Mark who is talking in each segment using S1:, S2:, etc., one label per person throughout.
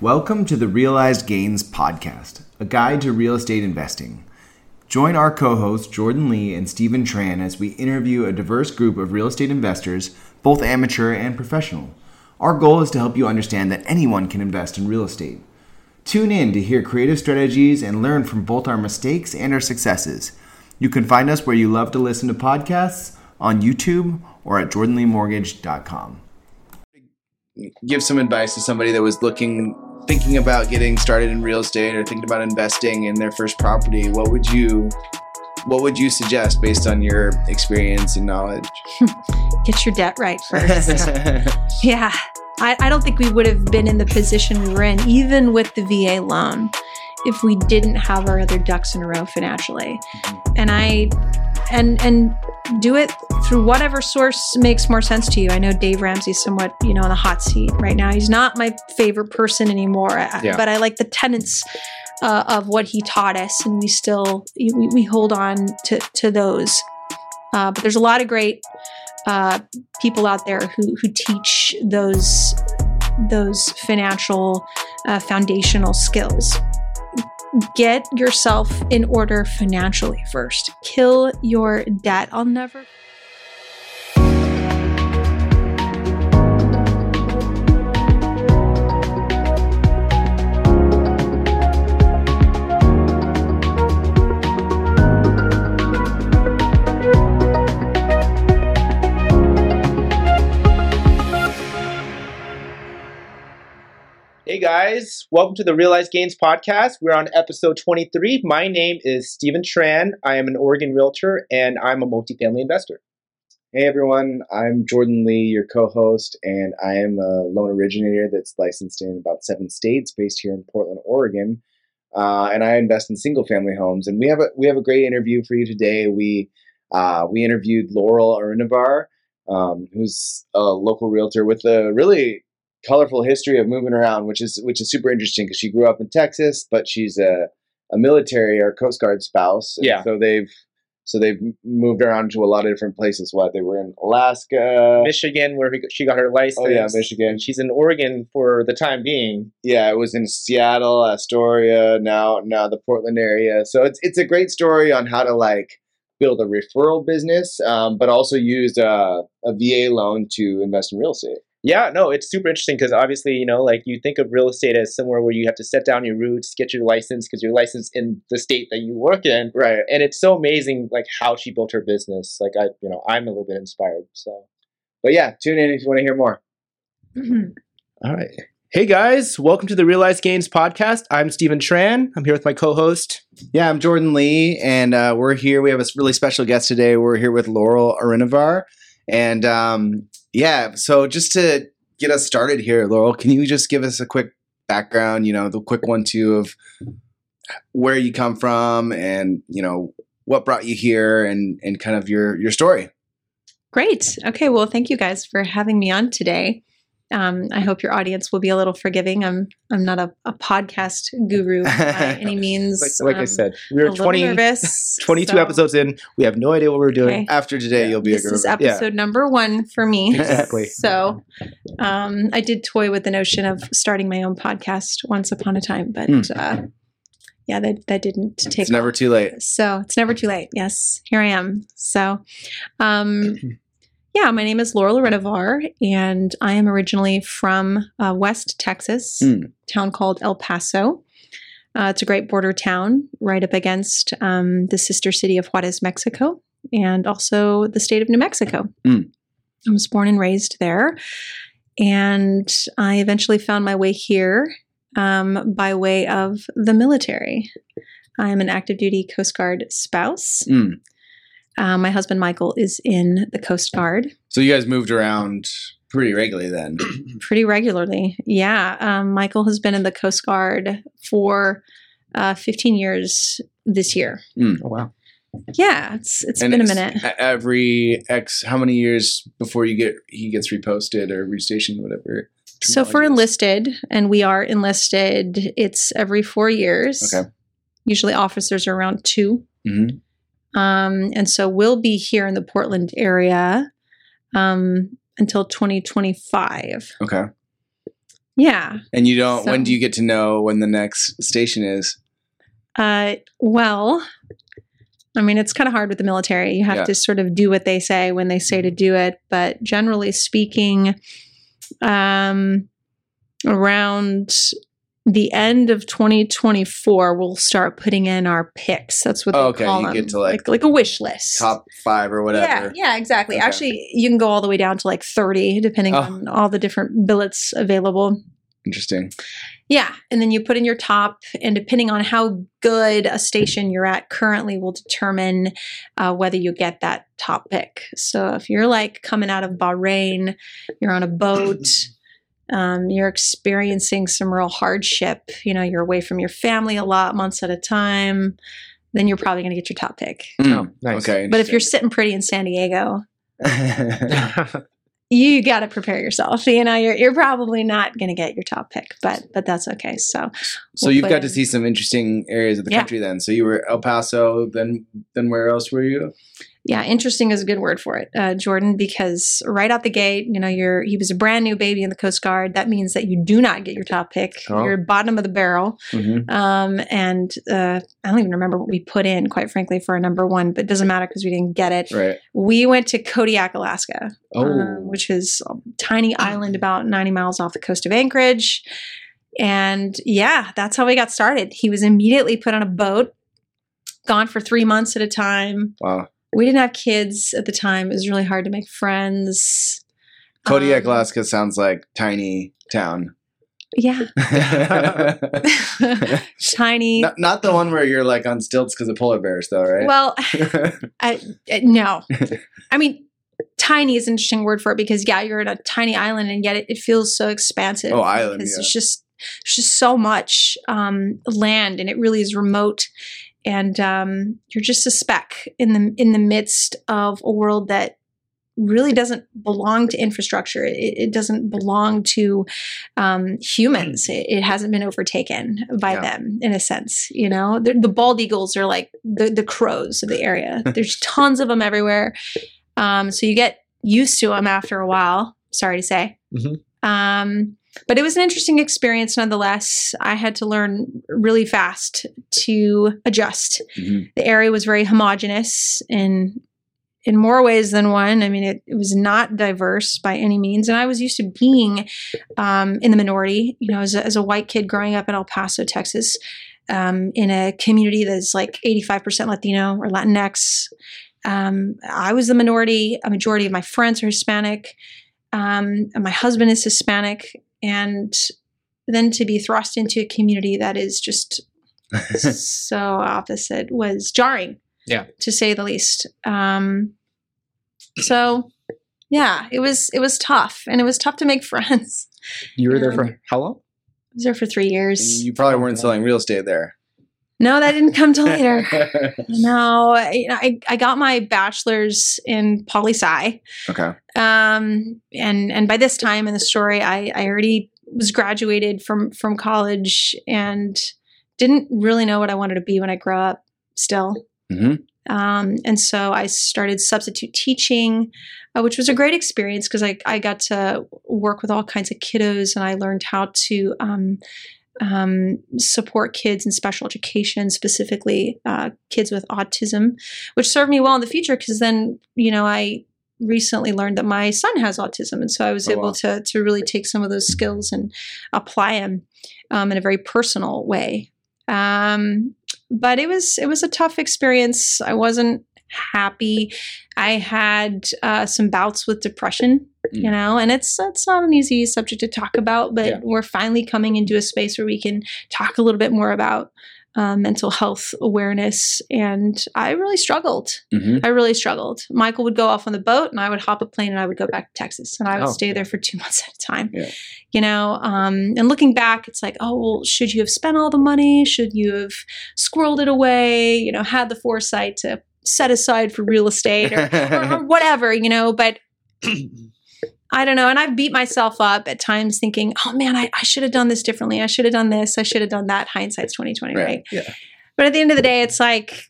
S1: Welcome to the Realized Gains Podcast, a guide to real estate investing. Join our co hosts, Jordan Lee and Steven Tran, as we interview a diverse group of real estate investors, both amateur and professional. Our goal is to help you understand that anyone can invest in real estate. Tune in to hear creative strategies and learn from both our mistakes and our successes. You can find us where you love to listen to podcasts on YouTube or at jordanleemortgage.com. Give some advice to somebody that was looking thinking about getting started in real estate or thinking about investing in their first property, what would you what would you suggest based on your experience and knowledge?
S2: Get your debt right first. yeah. I, I don't think we would have been in the position we were in, even with the VA loan, if we didn't have our other ducks in a row financially. Mm-hmm. And I and and do it through whatever source makes more sense to you. I know Dave Ramsey's somewhat, you know, on the hot seat right now. He's not my favorite person anymore, yeah. but I like the tenets uh, of what he taught us, and we still we, we hold on to to those. Uh, but there's a lot of great uh, people out there who who teach those those financial uh, foundational skills get yourself in order financially first. Kill your debt. I'll never.
S3: Hey guys, welcome to the Realized Gains podcast. We're on episode 23. My name is Steven Tran. I am an Oregon realtor and I'm a multifamily investor.
S4: Hey everyone, I'm Jordan Lee, your co host, and I am a loan originator that's licensed in about seven states based here in Portland, Oregon. Uh, and I invest in single family homes. And we have a, we have a great interview for you today. We, uh, we interviewed Laurel Arenivar, um, who's a local realtor with a really colorful history of moving around, which is which is super interesting because she grew up in Texas, but she's a a military or Coast Guard spouse.
S3: Yeah.
S4: So they've so they've moved around to a lot of different places. What they were in Alaska,
S3: Michigan, where she got her license.
S4: Oh yeah, Michigan.
S3: She's in Oregon for the time being.
S4: Yeah, it was in Seattle, Astoria, now now the Portland area. So it's it's a great story on how to like build a referral business, um, but also use a, a VA loan to invest in real estate.
S3: Yeah, no, it's super interesting because obviously, you know, like you think of real estate as somewhere where you have to set down your roots, get your license because you're licensed in the state that you work in.
S4: Right.
S3: And it's so amazing, like how she built her business. Like I, you know, I'm a little bit inspired. So,
S4: but yeah, tune in if you want to hear more.
S3: Mm-hmm. All right. Hey guys, welcome to the Realized Gains podcast. I'm Steven Tran. I'm here with my co-host.
S1: Yeah, I'm Jordan Lee, and uh, we're here. We have a really special guest today. We're here with Laurel Arenivar. And um, yeah, so just to get us started here, Laurel, can you just give us a quick background, you know, the quick one too of where you come from and, you know, what brought you here and and kind of your your story.
S2: Great. Okay, well, thank you guys for having me on today. Um, I hope your audience will be a little forgiving. I'm I'm not a, a podcast guru by any means.
S3: like, like
S2: um,
S3: I said, we are 20,
S2: nervous,
S3: 22
S2: so.
S3: episodes in. We have no idea what we're doing.
S2: Okay.
S1: After today,
S3: Yeah.
S1: you'll be
S2: This
S1: a guru.
S2: This is episode
S3: Yeah.
S2: number one for me.
S3: Exactly.
S2: So, um, I did toy with the notion of starting my own podcast once upon a time, but
S1: Hmm.
S2: uh, yeah, that that didn't take.
S1: It's never
S2: off.
S1: too late.
S2: So it's never too late. Yes, here I am. So, um, yeah, my name is Laurel Arenivar, and I am originally from uh, West Texas,
S1: Hmm.
S2: town called El Paso. Uh, it's a great border town right up against um, the sister city of Juarez, Mexico, and also the state of New Mexico.
S1: Hmm.
S2: I was born and raised there, and I eventually found my way here um, by way of the military. I am an active duty Coast Guard spouse.
S1: Mm.
S2: Uh, my husband Michael is in the Coast Guard
S1: So you guys moved around pretty regularly then.
S2: pretty regularly. Yeah, um, Michael has been in the Coast Guard for uh, 15 years this year.
S3: Oh, wow.
S2: Yeah, it's it's
S1: And
S2: been a minute.
S1: Every X, how many years before you get he gets reposted or restationed, whatever.
S2: So for enlisted, and we are enlisted, it's every four years.
S1: Okay.
S2: Usually officers are around two.
S1: Mhm.
S2: Um, and so we'll be here in the Portland area um, until 2025.
S1: Okay.
S2: Yeah.
S1: And you don't. when do you get to know when the next station is?
S2: Uh, well, I mean, it's kind of hard with the military. You have
S1: Yeah.
S2: to sort of do what they say when they say to do it. But generally speaking, um, around the end of 2024, we'll start putting in our picks. That's what they
S1: Oh, okay.
S2: call
S1: You
S2: them.
S1: get to, like,
S2: like a wish list.
S1: Top five or whatever.
S2: Yeah, yeah, exactly.
S1: Okay.
S2: Actually, you can go all the way down to like 30, depending
S1: Oh.
S2: on all the different billets available.
S1: Interesting.
S2: Yeah, and then you put in your top, and depending on how good a station you're at currently, will determine uh, whether you get that top pick. So if you're like coming out of Bahrain, you're on a boat, um, you're experiencing some real hardship. You know, you're away from your family a lot, months at a time. Then you're probably going to get your top pick.
S1: Mm,
S3: Oh, nice.
S1: Okay.
S2: But if you're sitting pretty in San Diego, you got to prepare yourself. You know, you're you're probably not going to get your top pick, but but that's okay. So
S1: so
S2: We'll
S1: you've
S2: put
S1: got to see some interesting areas of the
S2: Yeah.
S1: country then. So you were El Paso, then then where else were you?
S2: Yeah, interesting is a good word for it, uh, Jordan, because right out the gate, you know, you're he was a brand new baby in the Coast Guard. That means that you do not get your top pick.
S3: Oh.
S2: You're bottom of the barrel.
S1: Mm-hmm.
S2: Um, and uh, I don't even remember what we put in, quite frankly, for a number one, but it doesn't matter because we didn't get it.
S1: Right.
S2: We went to Kodiak, Alaska,
S3: Oh,
S2: um, which is a tiny island about 90 miles off the coast of Anchorage. And yeah, that's how we got started. He was immediately put on a boat, gone for three months at a time.
S1: Wow.
S2: We didn't have kids at the time. It was really hard to make friends.
S1: Kodiak,
S2: Um,
S1: Alaska sounds like tiny town.
S2: Yeah. tiny.
S1: not, not the one where you're like on stilts because of polar bears, though, right?
S2: Well, I, uh, no. I mean, tiny is an interesting word for it because, yeah, you're in a tiny island and yet it, it feels so expansive.
S1: Oh, island, yeah.
S2: It's just, it's just so much um, land and it really is remote. And um, you're just a speck in the in the midst of a world that really doesn't belong to infrastructure. It, it doesn't belong to um, humans. It, it hasn't been overtaken by
S1: Yeah.
S2: them in a sense. You know, the, the bald eagles are like the the crows of the area. There's tons of them everywhere. Um, so you get used to them after a while. Sorry to say.
S3: Mhm.
S2: Um, but it was an interesting experience nonetheless. I had to learn really fast to adjust
S1: Mhm.
S2: the area was very homogenous in in more ways than one. I mean, it, it was not diverse by any means, and I was used to being um, in the minority. You know, as a, as a white kid growing up in El Paso, Texas, um, in a community that's like eighty five percent Latino or Latinx. Um, I was the minority. A majority of my friends are Hispanic. Um, my husband is Hispanic, and then to be thrust into a community that is just so opposite was jarring.
S3: Yeah.
S2: To say the least. Um so yeah, it was it was tough and it was tough to make friends.
S3: you were there
S2: um,
S3: for how long?
S2: I was there for three years.
S1: you probably weren't selling real estate there.
S2: No, that didn't come till later. no, I, I I got my bachelor's in poli sci.
S1: okay.
S2: Um and and by this time in the story I I already was graduated from from college and didn't really know what I wanted to be when I grew up still.
S1: hmm
S2: Um, and so I started substitute teaching, uh, which was a great experience because I, I got to work with all kinds of kiddos and I learned how to um, um, support kids in special education, specifically uh, kids with autism, which served me well in the future because then, you know, I recently learned that my son has autism. And so I was
S1: Oh,
S2: able
S1: wow.
S2: to, to really take some of those skills and apply them um, in a very personal way. Um, but it was it was a tough experience. I wasn't happy. I had uh, some bouts with depression, you
S1: Mm.
S2: know, and it's it's not an easy subject to talk about. But
S3: Yeah.
S2: we're finally coming into a space where we can talk a little bit more about uh, mental health awareness. And I really struggled.
S1: hmm
S2: I really struggled. Michael would go off on the boat, and I would hop a plane, and I would go back to Texas, and I would
S3: Oh,
S2: stay
S3: yeah.
S2: there for two months at a time.
S1: Yeah.
S2: You know, um, and looking back, it's like, oh well, should you have spent all the money? Should you have squirreled it away? You know, had the foresight to set aside for real estate or, or, or whatever. You know, but. I don't know. And I've beat myself up at times thinking, oh man, I, I should have done this differently. I should have done this. I should have done that. Hindsight's 2020,
S1: Right.
S2: right?
S3: Yeah.
S2: But at the end of the day, it's like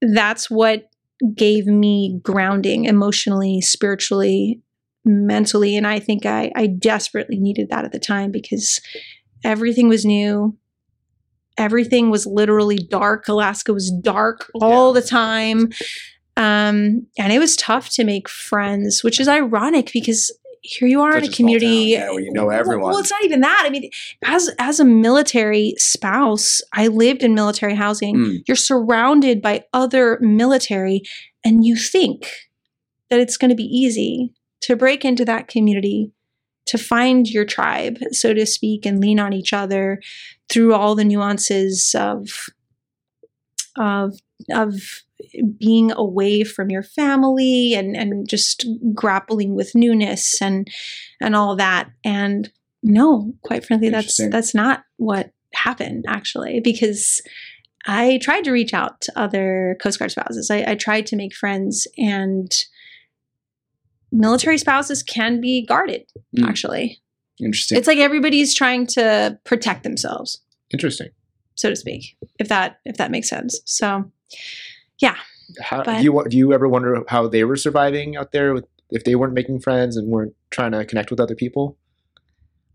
S2: that's what gave me grounding emotionally, spiritually, mentally. And I think I, I desperately needed that at the time because everything was new. Everything was literally dark. Alaska was dark all the time. Um, and it was tough to make friends, which is ironic because here you are
S4: Such
S2: in
S4: a
S2: a
S4: town,
S2: community.
S4: yeah, where you know
S2: Well-
S4: everyone.
S2: Well, it's not even that. I mean, as as a military spouse, I lived in military housing.
S4: Mm.
S2: You're surrounded by other military, and you think that it's going to be easy to break into that community, to find your tribe, so to speak, and lean on each other through all the nuances of of of being away from your family and and just grappling with newness and and all that. And no quite frankly that's that's not what happened actually because i tried to reach out to other coast guard spouses. I, I tried to make friends and military spouses can be guarded
S4: Mm.
S2: actually
S4: Interesting.
S2: it's like everybody's trying to protect themselves
S3: Interesting.
S2: so to speak if that if that makes sense so
S3: How,
S2: But-
S3: do you do you ever wonder how they were surviving out there with, if they weren't making friends and weren't trying to connect with other people?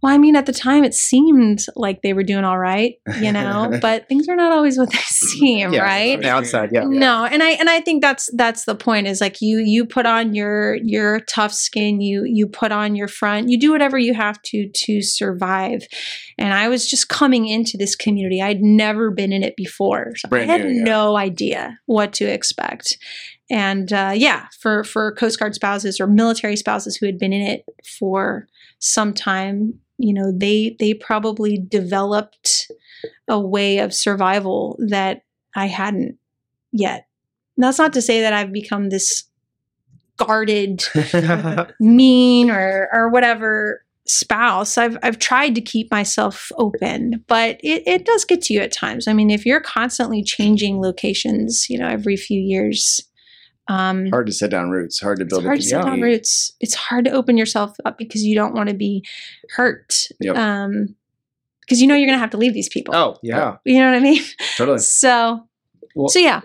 S2: Well, I mean, at the time, it seemed like they were doing all right, you know, but things are not always what they seem,
S3: Yeah,
S2: right?
S3: on the outside, yeah.
S2: No, and I and I think that's that's the point is like you you put on your your tough skin, you you put on your front, you do whatever you have to to survive. And I was just coming into this community. I'd never been in it before. So
S4: Brand
S2: I had
S4: new, yeah.
S2: no idea what to expect. And uh, yeah, for for Coast Guard spouses or military spouses who had been in it for some time, you know, they they probably developed a way of survival that I hadn't yet. That's not to say that I've become this guarded, mean, or or whatever spouse. I've I've tried to keep myself open, but it, it does get to you at times. I mean, if you're constantly changing locations, you know, every few years, um,
S4: hard to set down roots. Hard to
S2: it's
S4: build
S2: hard
S4: a
S2: to set down roots. It's hard to open yourself up because you don't want to be hurt.
S4: Yep.
S2: Um, because you know you're gonna have to leave these people.
S3: oh, yeah.
S2: You know what I mean?
S4: Totally.
S2: So,
S3: Well-
S2: so yeah,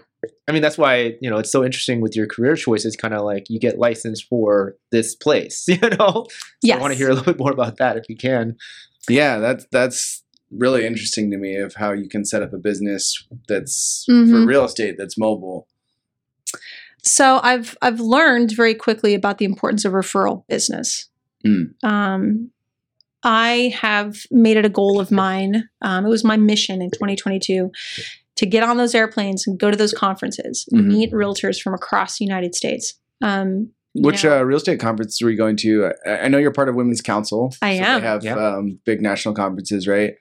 S3: I mean, that's why, you know, it's so interesting with your career choices, kind of like you get licensed for this place, you know? So
S2: yes.
S3: I want to hear a little bit more about that if you can.
S4: Yeah, that's that's really interesting to me of how you can set up a business that's for
S2: Mhm.
S4: real estate that's mobile.
S2: So I've I've learned very quickly about the importance of referral business.
S4: Mm.
S2: Um, I have made it a goal of mine. Um, it was my mission in 2022 to get on those airplanes and go to those conferences,
S4: Mhm.
S2: meet realtors from across the United States. Um,
S4: Which
S2: know,
S4: uh, real estate conference were you going to? I, I know you're part of Women's Council.
S2: I
S4: so
S2: am.
S4: They have
S3: Yeah.
S4: um, big national conferences, right?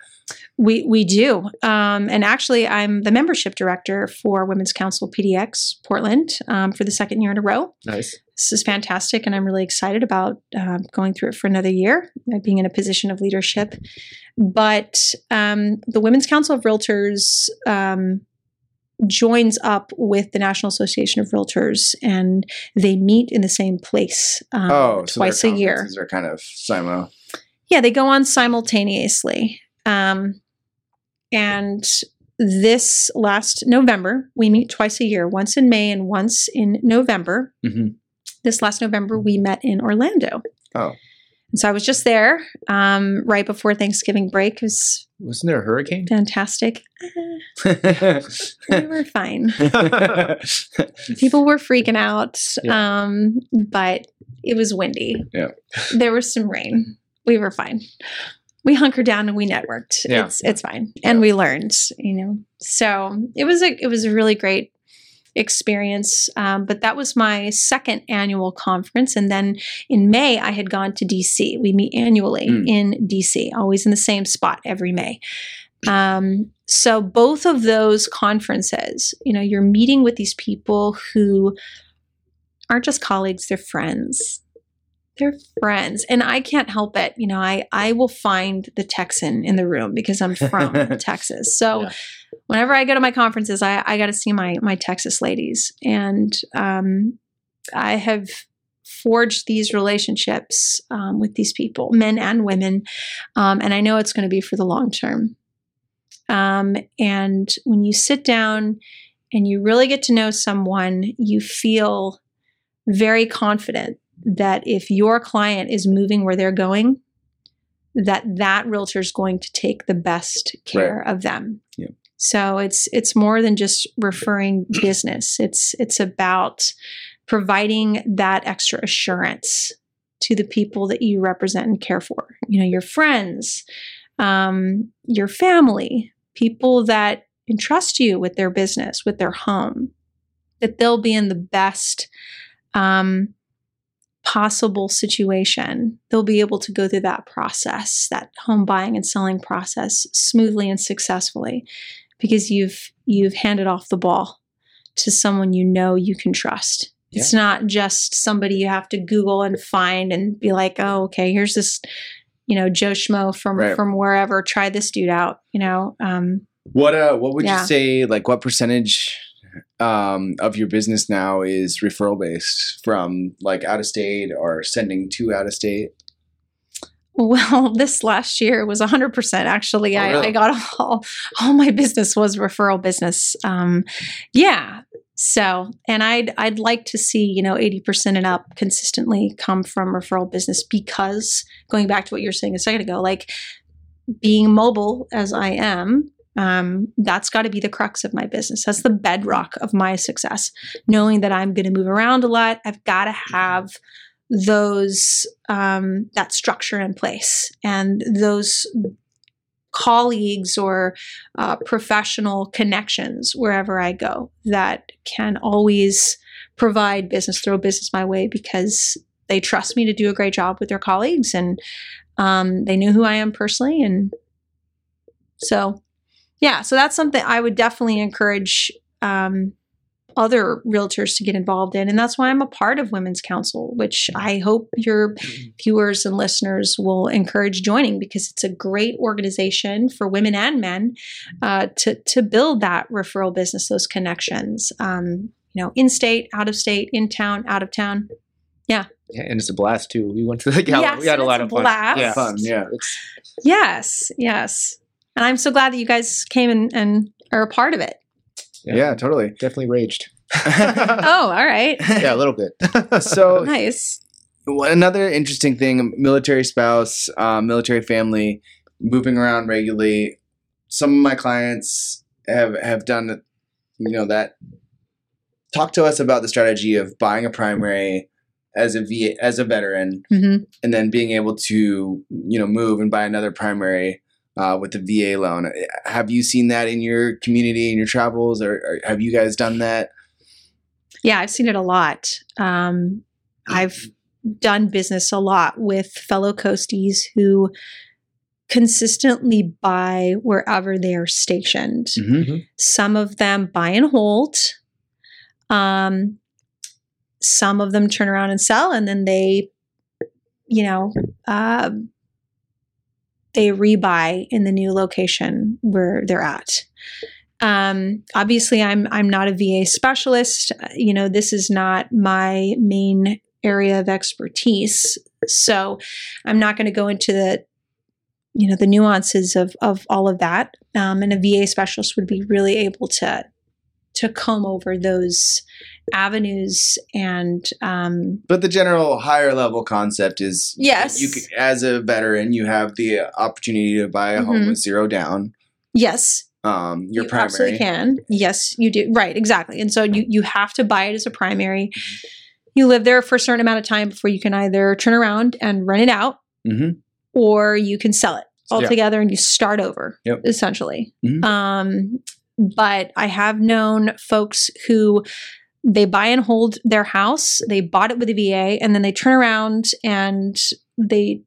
S2: We we do, um, and actually, I'm the membership director for Women's Council PDX Portland um, for the second year in a row.
S3: Nice.
S2: this is fantastic and i'm really excited about um, going through it for another year uh, being in a position of leadership but um, the women's council of realtors um, joins up with the national association of realtors and they meet in the same place um,
S4: oh, so
S2: twice a year
S4: These are kind of simo.
S2: yeah, they go on simultaneously. Um, and this last November, we meet twice a year, once in May and once in November.
S4: Mhm.
S2: This last November, we met in Orlando.
S4: Oh.
S2: And so I was just there um, right before Thanksgiving break. It was
S3: Wasn't there a hurricane?
S2: fantastic. We were fine. People were freaking out,
S3: Yeah.
S2: um, but it was windy.
S4: Yeah.
S2: There was some rain. We were fine. We hunkered down and we networked.
S3: Yeah.
S2: It's it's fine, and we learned. You know, so it was a it was a really great experience. Um, but that was my second annual conference, and then in May I had gone to DC. We meet annually
S4: Mm.
S2: in DC, always in the same spot every May. Um, so both of those conferences, you know, you're meeting with these people who aren't just colleagues, they're friends. They're friends. And I can't help it. You know, I, I will find the Texan in the room because I'm from Texas. So
S3: Yeah.
S2: whenever I go to my conferences, I, I got to see my, my Texas ladies. And um, I have forged these relationships um, with these people, men and women. Um, and I know it's going to be for the long term. Um, and when you sit down and you really get to know someone, you feel very confident that if your client is moving where they're going, that that realtor is going to take the best care of them.
S4: Yeah.
S2: So it's it's more than just referring business. It's it's about providing that extra assurance to the people that you represent and care for. You know, your friends, um, your family, people that entrust you with their business, with their home, that they'll be in the best um, possible situation. They'll be able to go through that process, that home buying and selling process, smoothly and successfully, because you've you've handed off the ball to someone you know you can trust. It's not just somebody you have to Google and find and be like, oh, okay, here's this, you know, Joe Schmo from
S4: Right.
S2: from wherever. Try this dude out. You know, um,
S4: What uh what would
S2: Yeah.
S4: you say like what percentage um of your business now is referral based from like out of state or sending to out of state?
S2: Well, this last year was 100% actually.
S4: Oh,
S2: I,
S4: really?
S2: I got all, all my business was referral business. Um, yeah. So, and I'd, I'd like to see, you know, 80% and up consistently come from referral business because going back to what you were saying a second ago, like being mobile as I am, um, that's got to be the crux of my business. That's the bedrock of my success. Knowing that I'm going to move around a lot, I've got to have those um, that structure in place and those colleagues or uh, professional connections wherever I go that can always provide business, throw business my way because they trust me to do a great job with their colleagues and um, they know who I am personally. And so, yeah, so that's something I would definitely encourage um, other realtors to get involved in. And that's why I'm a part of Women's Council, which I hope your viewers and listeners will encourage joining because it's a great organization for women and men uh, to, to build that referral business, those connections, um, you know, in state, out of state, in town, out of town.
S3: Yeah, and it's a blast too. We went to the gala.
S2: Yes,
S3: we had a lot
S2: a
S3: of fun.
S2: blast.
S3: Yeah,
S4: Fun, yeah.
S3: It's,
S2: Yes, yes. And I'm so glad that you guys came and, and are a part of it.
S3: Yeah.
S4: Yeah, totally.
S3: definitely raged.
S2: Oh, all right.
S3: yeah, a little bit.
S4: so
S2: Nice.
S4: Another interesting thing: military spouse, um, military family, moving around regularly. Some of my clients have have done, you know, that. Talk to us about the strategy of buying a primary as a V as a veteran,
S2: hmm
S4: and then being able to, you know, move and buy another primary uh, with the VA loan. Have you seen that in your community in your travels, or, or have you guys done that?
S2: Yeah, I've seen it a lot. Um, I've done business a lot with fellow coasties who consistently buy wherever they are stationed.
S4: Mm-hmm.
S2: Some of them buy and hold. Um, some of them turn around and sell, and then they, you know, uh, they rebuy in the new location where they're at. Um, obviously, I'm I'm not a VA specialist. Uh, You know, this is not my main area of expertise, so I'm not going to go into the you know the nuances of of all of that. Um, and a VA specialist would be really able to to comb over those avenues and um,
S4: But the general higher level concept is
S2: Yes.
S4: you can, as a veteran you have the opportunity to buy a home
S2: Mhm.
S4: with zero down.
S2: yes,
S4: Um, your
S2: you
S4: primary.
S2: absolutely can. Yes, you do. Right, exactly. And so you you have to buy it as a primary. You live there for a certain amount of time before you can either turn around and rent it out,
S4: Mhm.
S2: or you can sell it
S3: Yeah.
S2: altogether and you start over.
S4: Yep.
S2: Essentially.
S4: Mhm.
S2: Um, but I have known folks who they buy and hold their house. They bought it with the VA, and then they turn around and they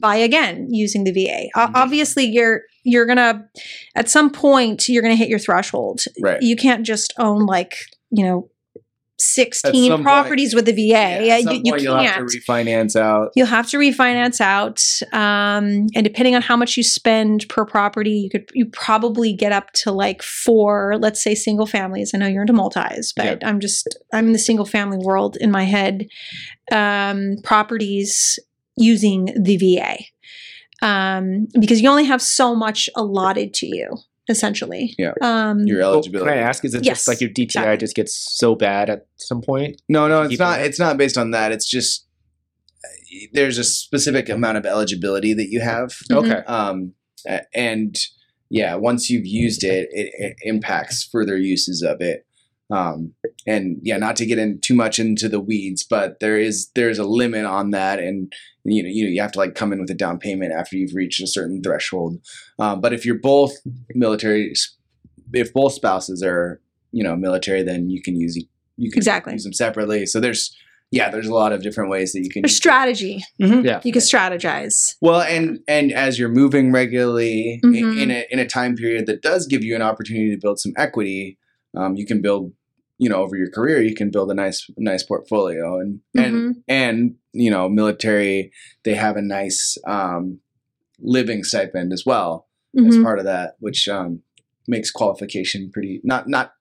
S2: buy again using the VA.
S4: Mhm.
S2: Obviously, you're you're gonna at some point you're gonna hit your threshold.
S4: Right.
S2: You can't just own like you know
S4: At
S2: sixteen
S4: some point-
S2: properties with the VA.
S4: Yeah,
S2: Yeah, you, you can't.
S4: have to refinance out.
S2: You'll have to refinance out, um, and depending on how much you spend per property, you could you probably get up to like four, let's say single families. I know you're into multis, but I'm just I'm in the single family world in my head. Um, properties using the VA, um, because you only have so much allotted to you. Essentially.
S4: Yeah.
S2: Um,
S4: Your
S3: Well,
S4: eligibility.
S3: can I ask? Is it
S2: Yes,
S3: just like your DTI
S2: exactly.
S3: just gets so bad at some point?
S4: No, no, it's not.
S3: it.
S4: It's not based on that. It's just there's a specific amount of eligibility that you have.
S2: Mhm.
S3: Okay.
S4: Um, and yeah, once you've used it, it, it impacts further uses of it. Um, and yeah, not to get in too much into the weeds, but there is there's a limit on that, and you know you you have to like come in with a down payment after you've reached a certain threshold. Um, but if you're both military, if both spouses are you know military, then you can use you can
S2: Exactly.
S4: use them separately. So there's yeah, there's a lot of different ways that you can.
S2: there's
S4: use it.
S2: strategy.
S3: Yeah.
S2: You can strategize.
S4: Well, and and as you're moving regularly i-
S2: Mhm.
S4: in a in a time period that does give you an opportunity to build some equity, um, you can build, you know, over your career, you can build a nice nice portfolio, and and
S2: Mhm.
S4: and you know, military they have a nice um, living stipend as well as
S2: Mhm.
S4: part of that, which um, makes qualification pretty not not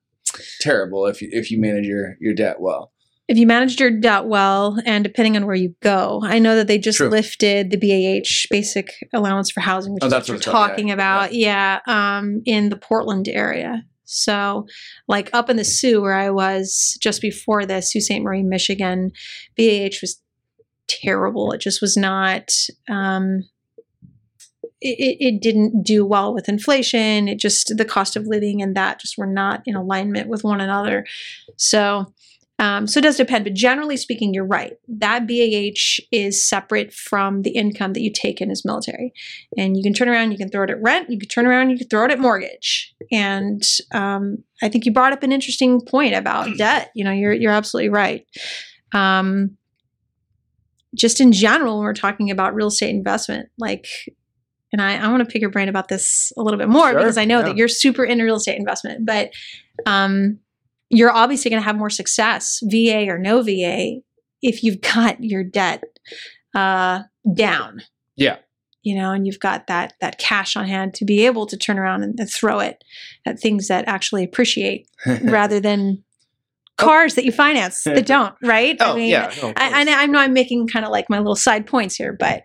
S4: terrible if you if you manage your your debt well.
S2: if you manage your debt well and depending on where you go i know that they just
S4: True.
S2: lifted the bah basic allowance for housing which
S4: Oh,
S2: is
S4: that's
S2: what you're
S4: what it's called,
S2: talking
S4: yeah,
S2: about yeah, um, in the portland area so like up in the Soo where i was just before this Sault Ste. Marie michigan bah was terrible. It just was not um, it it didn't do well with inflation. It just the cost of living and that just were not in alignment with one another. So um, so it does depend, but generally speaking, you're right. That BAH is separate from the income that you take in as military. And you can turn around, you can throw it at rent, you can turn around, you can throw it at mortgage. And um, I think you brought up an interesting point about debt. You know, you're you're absolutely right. Um, just in general, when we're talking about real estate investment, like and I, I want to pick your brain about this a little bit more
S3: Sure,
S2: because I know
S3: yeah.
S2: that you're super into real estate investment, but um, you're obviously going to have more success, VA or no VA, if you've got your debt uh, down.
S3: Yeah.
S2: You know, and you've got that that cash on hand to be able to turn around and, and throw it at things that actually appreciate rather than cars that you finance that don't, right?
S3: Oh yeah. No,
S2: I, I, know- I know I'm making kind of like my little side points here, but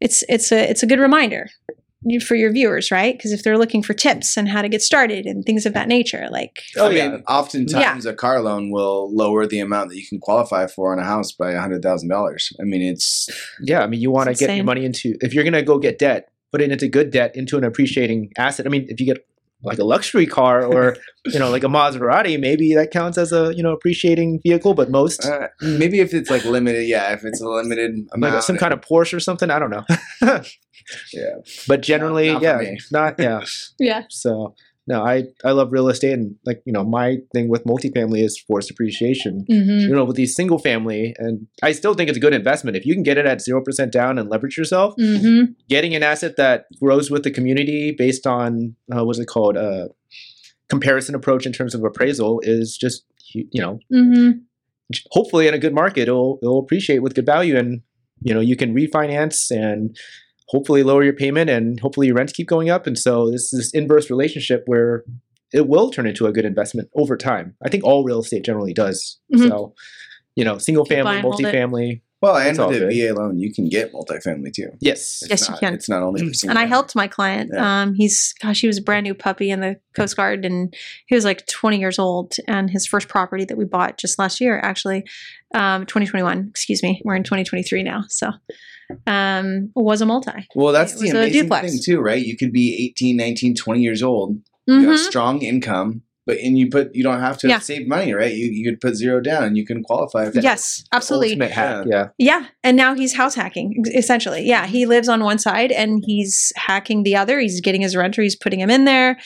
S2: it's it's a it's a good reminder for your viewers, right? Because if they're looking for tips on how to get started and things of that nature, like
S3: Oh,
S4: I mean,
S3: yeah.
S4: oftentimes a car loan will lower the amount that you can qualify for on a house by a hundred thousand dollars. I mean, it's
S3: Yeah, I mean, you want to get your money into if you're going to go get debt, put it into good debt, into an appreciating asset. I mean, if you get like a luxury car or you know like a Maserati, maybe that counts as a you know appreciating vehicle. But most
S4: uh, maybe if it's like limited, yeah, if it's a limited amount,
S3: like some kind of Porsche or something, I don't know.
S4: yeah.
S3: but generally,
S4: not for
S3: yeah,
S4: me.
S3: not yeah.
S2: yeah,
S3: So no, I I love real estate and like you know my thing with multifamily is forced appreciation.
S2: mm-hmm.
S3: You know, with these single family, and I still think it's a good investment if you can get it at zero percent down and leverage yourself.
S2: Mm-hmm.
S3: getting an asset that grows with the community based on uh, what's it called uh, comparison approach in terms of appraisal is just you you know
S2: Mm-hmm.
S3: hopefully in a good market it'll it'll appreciate with good value and you know you can refinance and hopefully lower your payment and hopefully your rents keep going up and so this is this inverse relationship where it will turn into a good investment over time i think all real estate generally does
S2: Mhm.
S3: so you know single family
S2: buying, hold it.
S3: multifamily
S4: Well, and
S3: It's all
S4: with a. VA loan, you can get multifamily too.
S3: yes
S4: It's
S2: Yes, you can.
S4: It's not only for
S2: And I helped my client.
S4: Yeah.
S2: Um, he's gosh, he was a brand new puppy in the Coast Guard, and he was like 20 years old. And his first property that we bought just last year, actually, um, 2021. Excuse me, we're in 2023 now. So, um, was a multi.
S4: Well, that's
S2: It
S4: the amazing
S2: duplex.
S4: thing too, right? You could be 18, 19, 20 years old, you have strong income, but and you put you don't have to
S2: Yeah.
S4: save money, right? You you could put zero down and you can qualify for
S2: Yes, absolutely.
S3: ultimate hack yeah
S2: Yeah, and now he's house hacking essentially. Yeah, he lives on one side and he's hacking the other. He's getting his renter, he's putting him in there.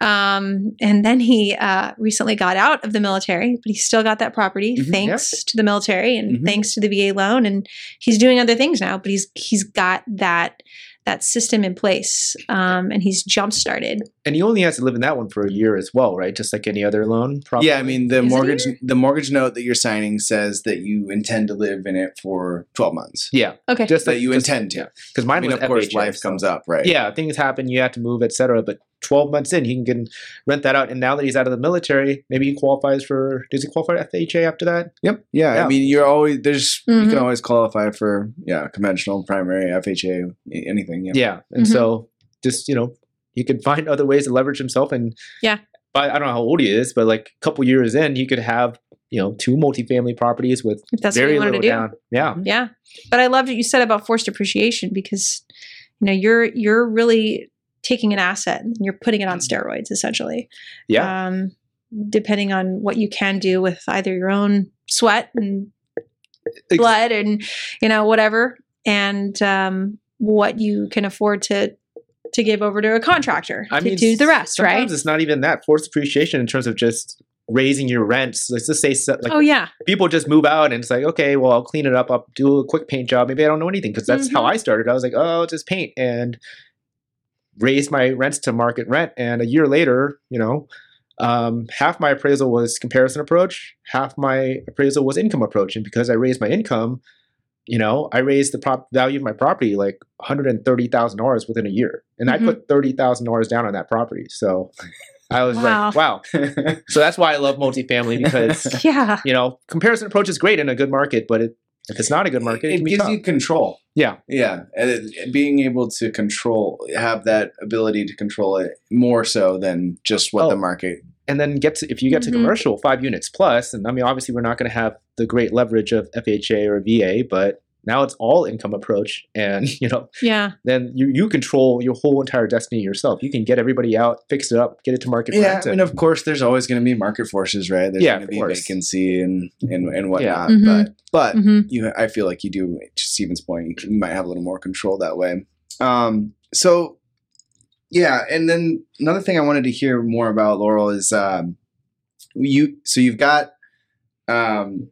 S2: Um, and then he uh, recently got out of the military, but he still got that property
S4: Mhm,
S2: thanks to the military and
S4: Mhm.
S2: thanks to the VA loan. And he's doing other things now, but he's he's got that that system in place, um, and he's jump started.
S3: And he only has to live in that one for a year as well, right? Just like any other loan. Probably.
S4: Yeah, I mean the
S2: Is
S4: mortgage the mortgage note that you're signing says that you intend to live in it for 12 months.
S3: yeah,
S2: Okay,
S3: just
S4: That you intend to.
S3: Because mine
S4: I mean,
S3: was
S4: of course, life
S3: so-
S4: comes up, right?
S3: Yeah, things happen. You have to move, etc. But 12 months in, he can rent that out. And now that he's out of the military, maybe he qualifies for. Does he qualify for FHA after that?
S4: Yep. Yeah.
S3: Yeah.
S4: I mean, you're always there's you
S2: Mhm.
S4: can always qualify for yeah conventional primary FHA anything. Yeah.
S3: Yeah, and
S2: Mhm.
S3: so just you know, he could find other ways to leverage himself. And
S2: Yeah.
S3: by, I don't know how old he is, but like a couple years in, he could have you know two multifamily properties with
S2: If that's what
S3: very
S2: you wanted
S3: little
S2: to do.
S3: down. Yeah,
S2: Yeah. But I loved what you said about forced appreciation because you know you're you're really taking an asset and you're putting it on steroids essentially.
S3: yeah.
S2: Um depending on what you can do with either your own sweat and blood and you know whatever and um what you can afford to to give over to a contractor
S3: I
S2: to
S3: mean,
S2: do the rest, right?
S3: sometimes it's not even that forced appreciation in terms of just raising your rents. Let's just say like
S2: oh yeah.
S3: people just move out and it's like, okay, well, I'll clean it up. I'll do a quick paint job. Maybe I don't know anything because that's how
S2: Mhm.
S3: I started. I was like, oh, just paint and raised my rents to market rent. And a year later, you know, um, half my appraisal was comparison approach, half my appraisal was income approach. And because I raised my income, you know, I raised the prop value of my property like $130,000 within a year. And
S2: Mhm.
S3: I put $30,000 down on that property. So I was
S2: Wow.
S3: like, wow. So that's why I love multifamily because
S2: Yeah.
S3: you know, comparison approach is great in a good market, but it, if it's not a good market, it,
S4: it gives
S3: tough.
S4: you control.
S3: Yeah.
S4: yeah, and it, being able to control, have that ability to control it more so than just what
S3: Oh.
S4: the market.
S3: and then get to if you get to
S2: Mhm.
S3: commercial five units plus, and I mean, obviously, we're not going to have the great leverage of FHA or VA, but now it's all income approach, and you know,
S2: Yeah.
S3: then you you control your whole entire destiny yourself. You can get everybody out, fix it up, get it to market
S4: Yeah,
S3: rent.
S4: I
S3: and-
S4: of course, there's always going to be market forces, right? There's
S3: Yeah,
S4: going to
S3: of
S4: be
S3: course.
S4: vacancy and and and whatnot.
S2: Mhm.
S4: But but
S2: hmm
S4: you, I feel like you do. To Steven's point, you might have a little more control that way. Um, so yeah, and then another thing I wanted to hear more about Laurel is um, you. So you've got um,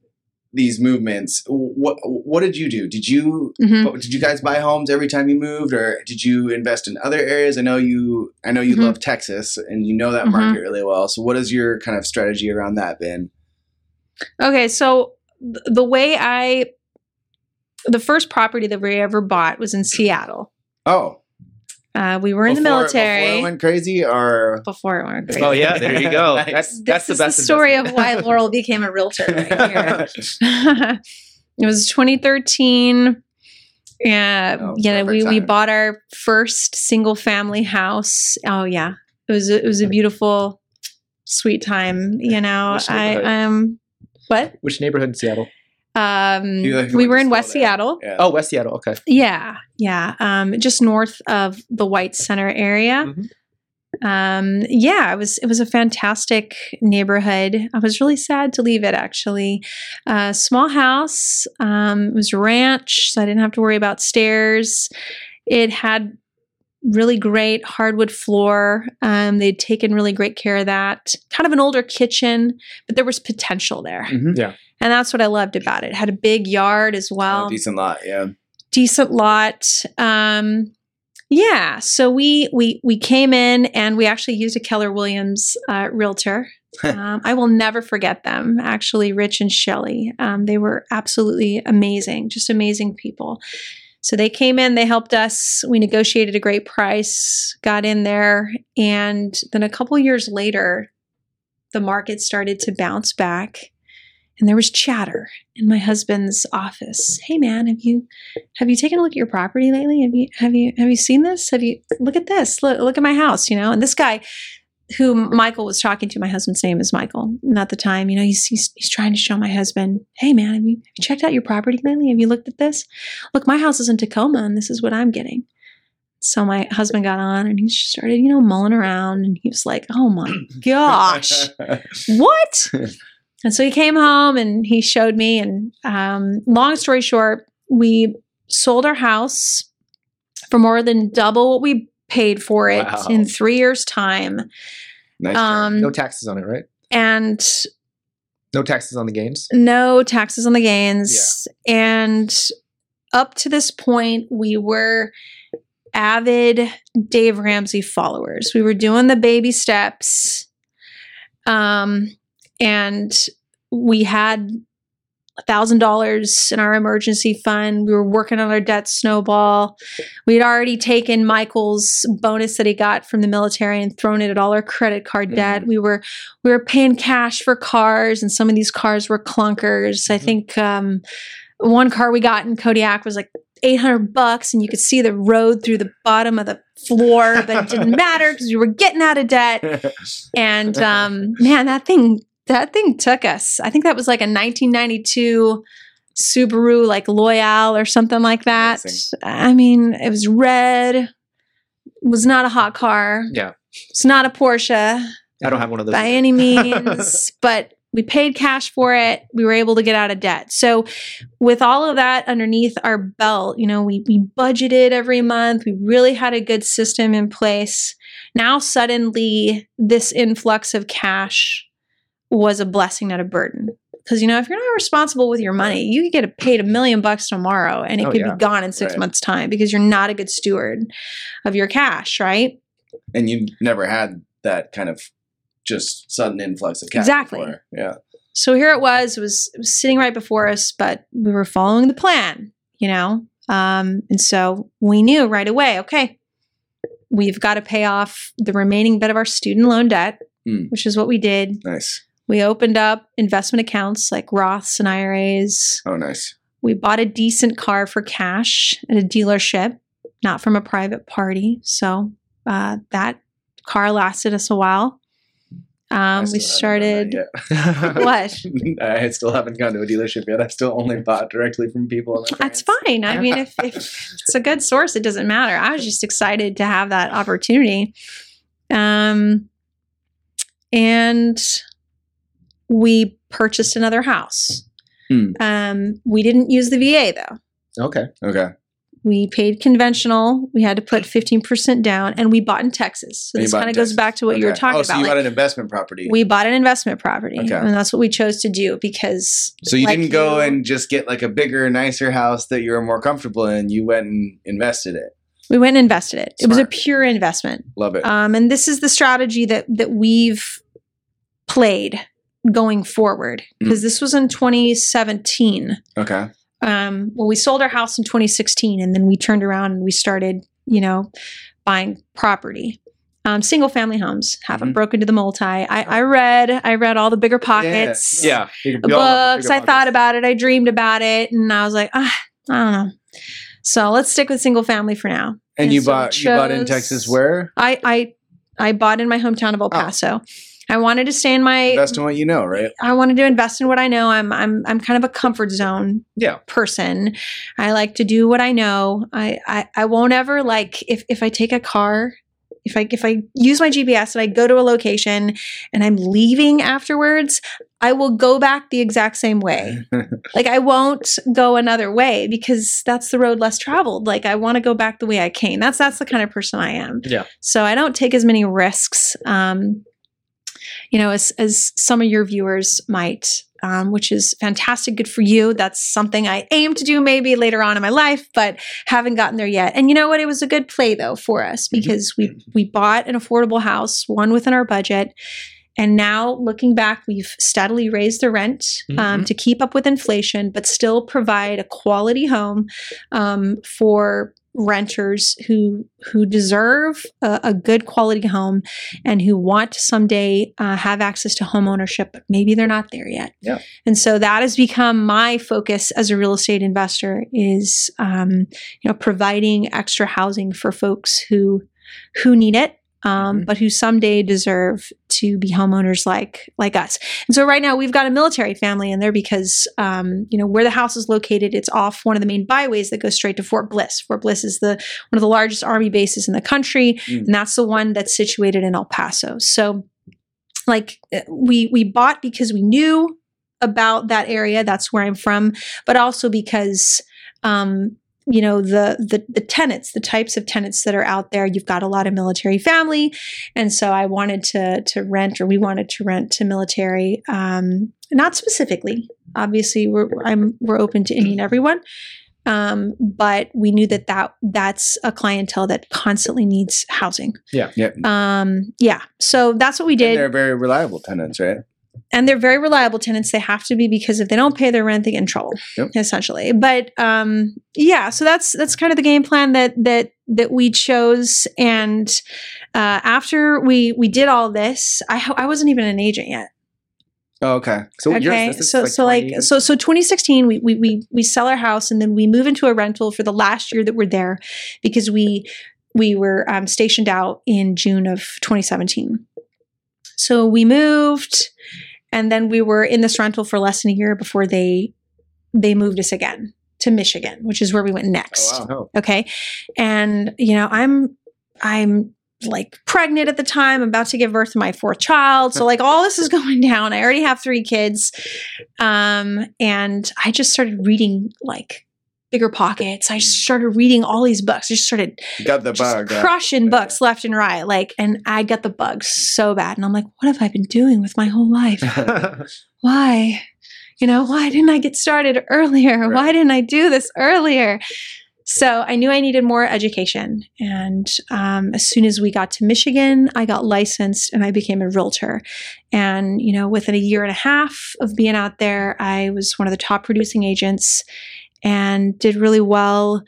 S4: these movements. What what did you do? Did you
S2: hmm
S4: did you guys buy homes every time you moved, or did you invest in other areas? I know you. I know you
S2: Mhm.
S4: love Texas, and you know that
S2: Mhm.
S4: market really well. So, what is your kind of strategy around that been?
S2: Okay, so th- the way I, the first property that we ever bought was in Seattle.
S4: Oh,
S2: Uh, we were in the military
S4: Before it went crazy, or
S2: before it went crazy.
S3: oh yeah, there you go.
S4: Nice.
S3: That's that's
S2: this
S3: the best
S2: the story of why Laurel became a realtor. Right here. it was 2013. And
S4: Oh,
S2: you know, we,
S4: perfect
S2: we bought our first single family house. Oh yeah, it was a, it was a beautiful, sweet time. You know, I um, what
S3: Which neighborhood in Seattle?
S2: Um,
S4: like,
S2: we were in West
S4: down.
S2: Seattle.
S4: Yeah.
S3: Oh, West Seattle. Okay.
S2: Yeah, yeah. Um, just north of the White Center area.
S3: Mhm.
S2: Um, yeah, it was it was a fantastic neighborhood. I was really sad to leave it actually. Uh, small house. Um, it was a ranch, so I didn't have to worry about stairs. It had really great hardwood floor. Um, they'd taken really great care of that. Kind of an older kitchen, but there was potential there,
S4: Mhm.
S2: And that's what I loved about it. it had a big yard as well
S4: Oh, decent lot. Yeah.
S2: decent lot. Um, yeah, so we we we came in and we actually used a Keller Williams uh, realtor. um, I will never forget them. Actually, Rich and Shelley, um, they were absolutely amazing, just amazing people. So they came in, they helped us. We negotiated a great price, got in there, and then a couple years later, the market started to bounce back, and there was chatter in my husband's office. Hey, man, have you have you taken a look at your property lately? Have you have you have you seen this? Have you look at this? Look look at my house, you know? And this guy who Michael was talking to, my husband's name is Michael. And at the time, you know, he's, he's he's trying to show my husband, hey man, have you, have you checked out your property lately? Have you looked at this? Look, my house is in Tacoma and this is what I'm getting. So my husband got on and he started, you know, mulling around and he was like, oh my gosh what? and so he came home and he showed me. And um, long story short, we sold our house for more than double what we paid for it
S3: Wow.
S2: in three years' time.
S4: nice.
S2: Um,
S3: No taxes on it, right?
S2: and
S3: No taxes on the gains.
S2: no taxes on the gains. And up to this point, we were avid Dave Ramsey followers. We were doing the baby steps. Um, and we had thousand dollars in our emergency fund. We were working on our debt snowball. We had already taken Michael's bonus that he got from the military and thrown it at all our credit card debt. We were we were paying cash for cars, and some of these cars were clunkers. I
S3: Mhm.
S2: think um, one car we got in Kodiak was like 800 bucks and you could see the road through the bottom of the floor, but it didn't matter because we were getting out of debt. And um, man, that thing that thing took us. I think that was like a 1992 Subaru like Loyale or something like that.
S4: Amazing.
S2: I mean, it was red. Was not a hot car.
S3: Yeah.
S2: It's not a Porsche
S3: I don't have one of those.
S2: by any means, but we paid cash for it. We were able to get out of debt. So, with all of that underneath our belt, you know, we, we budgeted every month. We really had a good system in place. Now, suddenly, this influx of cash was a blessing, not a burden. Because, you know, if you're not responsible with your money, you could get paid a million bucks tomorrow and it
S3: Oh,
S2: could
S3: yeah.
S2: be gone in six
S4: Right.
S2: months' time because you're not a good steward of your cash, right?
S4: and you never had that kind of just sudden influx of cash.
S2: Exactly.
S4: before. Yeah.
S2: so here it was it was it was sitting right before us but we were following the plan you know um, and so we knew right away okay we've got to pay off the remaining bit of our student loan debt
S4: Hmm.
S2: which is what we did
S4: Nice.
S2: We opened up investment accounts like roths and iras
S4: Oh, nice.
S2: we bought a decent car for cash at a dealership not from a private party so uh, that car lasted us a while um, we
S4: still haven't done
S2: started what
S4: I still haven't gone to a dealership yet. I still only bought directly from people.
S2: That's fine. I mean, if, if it's a good source, it doesn't matter. I was just excited to have that opportunity. Um, and we purchased another house.
S4: Hmm.
S2: Um, we didn't use the VA though.
S3: okay.
S4: Okay.
S2: We paid conventional. We had to put 15% down and we bought in Texas. So
S4: And
S2: this kind of goes back to what you were
S4: Okay.
S2: talking
S4: oh, so
S2: about.
S4: you
S2: Like,
S4: bought an investment property.
S2: we bought an investment property
S4: Okay.
S2: and that's what we chose to do because
S4: so you
S2: like
S4: didn't go
S2: you-
S4: and just get like a bigger, nicer house that you were more comfortable in. You went and invested it.
S2: we went and invested it. It was a pure investment.
S4: Love it.
S2: Um, and this is the strategy that that we've played going forward because this was in 2017.
S4: okay.
S2: Um, well, we sold our house in 2016, and then we turned around and we started, you know, buying property. Um, single family homes haven't
S4: Mhm.
S2: broken to the multi. I, I read, I read all the BiggerPockets,
S3: Yeah. We- we all have
S2: books.
S3: bigger
S2: I thought about it. I dreamed about it, and I was like, ah, I don't know. So let's stick with single family for now.
S4: And
S2: And
S4: you
S2: so
S4: bought you bought in Texas where?
S2: I I I bought in my hometown of El Paso. I wanted to stay in my
S4: Invest in what you know, right?
S2: I wanted to invest in what I know. I'm I'm I'm kind of a comfort zone
S3: Yeah.
S2: person. I like to do what I know. I I, I won't ever like if if I take a car if I if I use my GPS and I go to a location and I'm leaving afterwards, I will go back the exact same way. like I won't go another way because that's the road less traveled. Like I want to go back the way I came. That's that's the kind of person I am.
S3: Yeah.
S2: So I don't take as many risks. Um, you know, as as some of your viewers might, um, which is fantastic. Good for you. That's something I aim to do maybe later on in my life, but haven't gotten there yet. And you know what? It was a good play though for us because we we bought an affordable house, one within our budget. And now, looking back, we've steadily raised the rent um,
S3: Mhm.
S2: to keep up with inflation, but still provide a quality home um, for renters who who deserve a, a good quality home and who want to someday uh, have access to home ownership, but maybe they're not there yet.
S4: Yeah.
S2: And so that has become my focus as a real estate investor is um, you know providing extra housing for folks who who need it. Um,
S3: Mhm.
S2: But who someday deserve to be homeowners like like us. And so right now we've got a military family in there because um, you know where the house is located. It's off one of the main byways that goes straight to Fort Bliss. Fort Bliss is the one of the largest army bases in the country,
S4: Mm.
S2: and that's the one that's situated in El Paso. So, like uh, we we bought because we knew about that area. That's where I'm from, but also because. Um, you know the, the the tenants the types of tenants that are out there. You've got a lot of military family. And so i wanted to to rent or we wanted to rent to military um not specifically. Obviously we're i'm we're open to any and everyone. Um but we knew that that that's a clientele that constantly needs housing.
S4: Yeah.
S2: Yeah, um yeah. So that's what we
S4: And
S2: did.
S4: they're very reliable tenants, right?
S2: And they're very reliable tenants. They have to be because if they don't pay their rent they get in trouble
S4: Yep.
S2: essentially. But um yeah so that's that's kind of the game plan that that that we chose. And uh after we we did all this i i wasn't even an agent yet.
S4: Oh, okay.
S3: So
S2: okay
S3: this? Is
S2: so so like so so 2016 we, we we we sell our house and then we move into a rental for the last year that we're there because we we were um, stationed out in june of 2017 so we moved and then we were in this rental for less than a year before they they moved us again to michigan which is where we went next.
S4: Oh, wow.
S3: Oh,
S2: okay? And you know i'm i'm like pregnant at the time I'm about to give birth to my fourth child. So like all this is going down. I already have three kids. Um and i just started reading like BiggerPockets. I just started reading all these books. I just started
S4: Got the bug.
S2: crushing books left and right like and i got the bug so bad and i'm like what have i been doing with my whole life? Why? You know why didn't i get started earlier? Why didn't i do this earlier? So i knew i needed more education and um, as soon as we got to michigan i got licensed and i became a realtor. And you know within a year and a half of being out there i was one of the top producing agents and did really well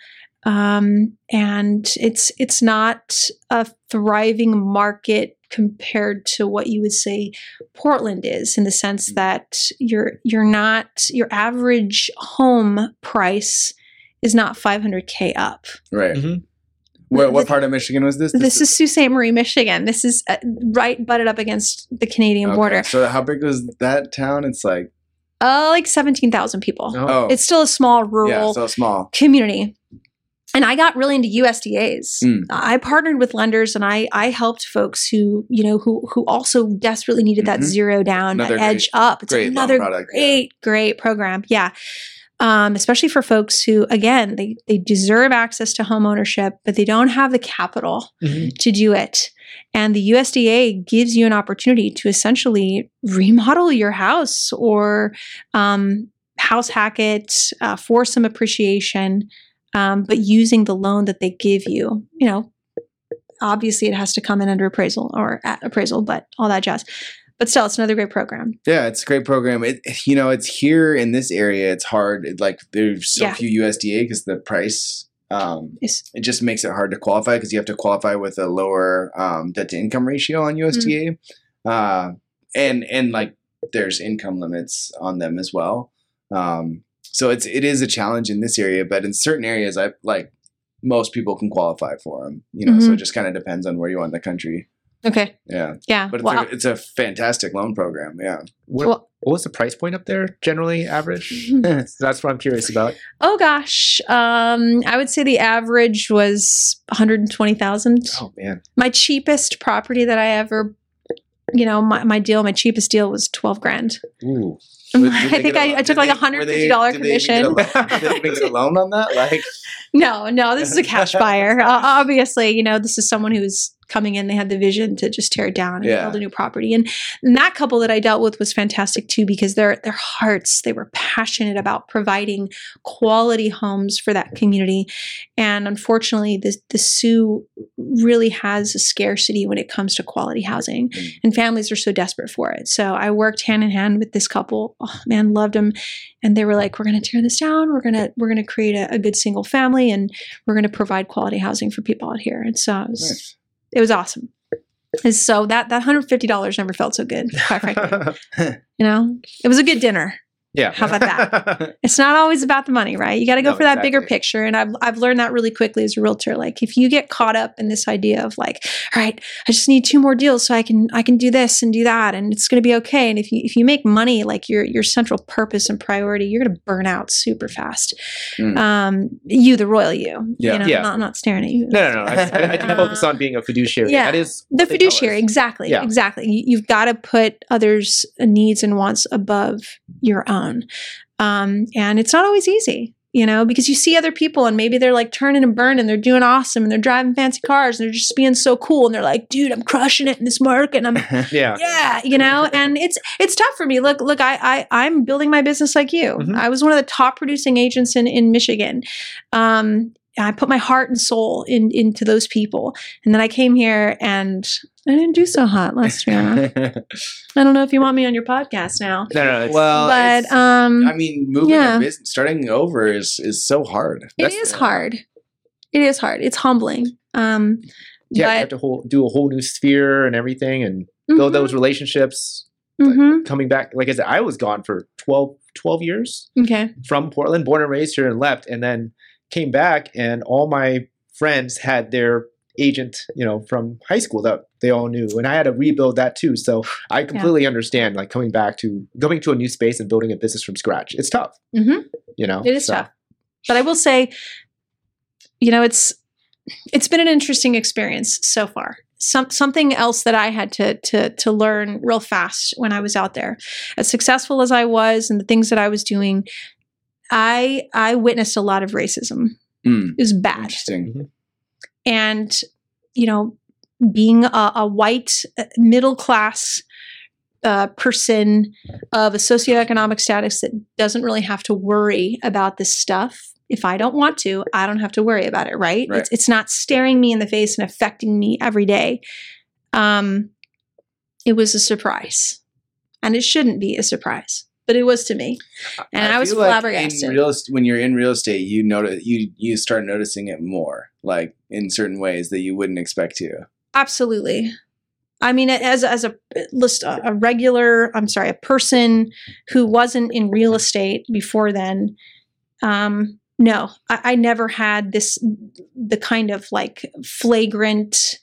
S2: um, and it's it's not a thriving market compared to what you would say Portland is in the sense that you're you're not your average home price is not 500k up.
S4: right.
S3: Mhm.
S4: Where, what part of Michigan was this?
S2: This, is Sault Ste. Marie, Michigan. This is uh, right butted up against the Canadian
S4: Okay,
S2: border.
S4: So how big was that town? It's like
S2: Uh, like 17,000 people.
S3: Oh.
S4: oh,
S2: It's still a small rural
S4: yeah, so small.
S2: community. And I got really into USDAs.
S4: Mm.
S2: I partnered with lenders and I I helped folks who, you know, who who also desperately needed that
S4: Mhm.
S2: zero down, that
S4: Another
S2: edge up. It's
S4: great
S2: another
S4: product, yeah.
S2: great, great program. Yeah. Um, especially for folks who, again, they, they deserve access to home ownership, but they don't have the capital
S3: Mhm.
S2: to do it. And the USDA gives you an opportunity to essentially remodel your house or um, house hack it uh, for some appreciation, um, but using the loan that they give you. You know, obviously it has to come in under appraisal or at appraisal, but all that jazz. But still, it's another great program.
S4: Yeah, it's a great program. It you know, it's here in this area. It's hard. It, like there's so
S2: Yeah.
S4: few USDA because the price. Um,
S2: It's,
S4: it just makes it hard to qualify because you have to qualify with a lower um, debt to income ratio on USDA, uh, and and like there's income limits on them as well. Um, so it's it is a challenge in this area, but in certain areas, I like most people can qualify for them. You know, so
S2: Mhm.
S4: it just kind of depends on where you are in the country.
S2: Okay.
S4: Yeah,
S2: Yeah.
S4: but it's,
S2: Well,
S4: a, it's a fantastic loan program. Yeah.
S3: What,
S2: well,
S3: what was the price point up there generally average? That's what I'm curious about.
S2: oh gosh. Um, I would say the average was 120,000.
S3: Oh man.
S2: My cheapest property that I ever, you know, my, my deal, my cheapest deal was 12 grand.
S3: Ooh.
S2: I think
S4: get a
S2: I,
S4: loan?
S2: I took
S4: Did
S2: like a
S4: they-
S2: hundred
S4: were they-
S2: fifty dollar
S4: did they even get a
S2: commission.
S4: Did they even get a loan on that? Like,
S2: No, no, this is a cash buyer. Uh, obviously, you know, this is someone who's coming in. They had the vision to just tear it down and
S4: Yeah.
S2: build a new property. And, and that couple that I dealt with was fantastic too because their their hearts they were passionate about providing quality homes for that community. And unfortunately, the the Soo really has a scarcity when it comes to quality housing,
S4: Mm.
S2: and families are so desperate for it. So I worked hand in hand with this couple. Oh man, loved them and they were like we're going to tear this down we're going to we're going to create a, a good single family and we're going to provide quality housing for people out here and so it was,
S4: nice.
S2: It was awesome. And so that that $150 never felt so good quite frankly. You know? It was a good dinner
S3: yeah.
S2: How about that? it's not always about the money right you got to go
S3: No,
S2: for that bigger picture and I've, I've learned that really quickly as a realtor like if you get caught up in this idea of like all right i just need two more deals so i can i can do this and do that and it's going to be okay and if you if you make money like your your central purpose and priority you're going to burn out super fast
S4: Mm.
S2: um you the royal you
S4: Yeah.
S2: you know
S3: Yeah.
S2: not, I'm not staring at you
S3: No, no, no. I, I, do focus on being a fiduciary.
S2: Yeah.
S3: That is
S2: the
S3: what they tell
S2: fiduciary exactly
S3: Yeah.
S2: exactly you, you've got to put others needs and wants above your own um, and it's not always easy you know because you see other people and maybe they're like turning and burning they're doing awesome and they're driving fancy cars and they're just being so cool and they're like dude i'm crushing it in this market and i'm
S3: Yeah.
S2: yeah you know and it's it's tough for me look look i, I i'm building my business like you
S3: Mhm.
S2: i was one of the top producing agents in in michigan um I put my heart and soul in, into those people. And then I came here and I didn't do so hot last year. I don't know if you want me on your podcast now.
S3: No, no, it's,
S4: well,
S2: But
S4: it's-
S2: um
S4: I mean, moving
S2: yeah.
S4: a business, starting over is is so hard.
S2: it
S4: That's-
S2: is hard. It is hard. It's humbling. Um
S3: yeah, you have to whole, do a whole new sphere and everything and build
S2: mhm.
S3: those relationships.
S2: Mm-hmm.
S3: coming back, like I said, I was gone for 12, 12 years
S2: Okay.
S3: from Portland, born and raised here and left, and then came back, and all my friends had their agent, you know, from high school that they all knew, and I had to rebuild that too. So I completely understand, like coming back to going to a new space and building a business from scratch. It's tough,
S2: Mm-hmm.
S3: you know.
S2: It is
S3: So,
S2: tough. But I will say, you know, it's it's been an interesting experience so far. Some something else that I had to to to learn real fast when I was out there. As successful as I was and the things that I was doing, I I witnessed a lot of racism.
S1: Mm,
S2: It was bad.
S1: interesting.
S2: and you know being a, a white uh, middle class uh, person of a socioeconomic status that doesn't really have to worry about this stuff if i don't want to i don't have to worry about it right,
S1: Right.
S2: It's, it's not staring me in the face and affecting me every day um, it was a surprise and it shouldn't be a surprise but it was to me and i, was
S1: feel like
S2: flabbergasted
S1: in real when you're in real estate, you notice you you start noticing it more, like in certain ways that you wouldn't expect to.
S2: Absolutely. I mean, as as a list a, a regular, I'm sorry, a person who wasn't in real estate before then. Um, no, I, I never had this the kind of like flagrant,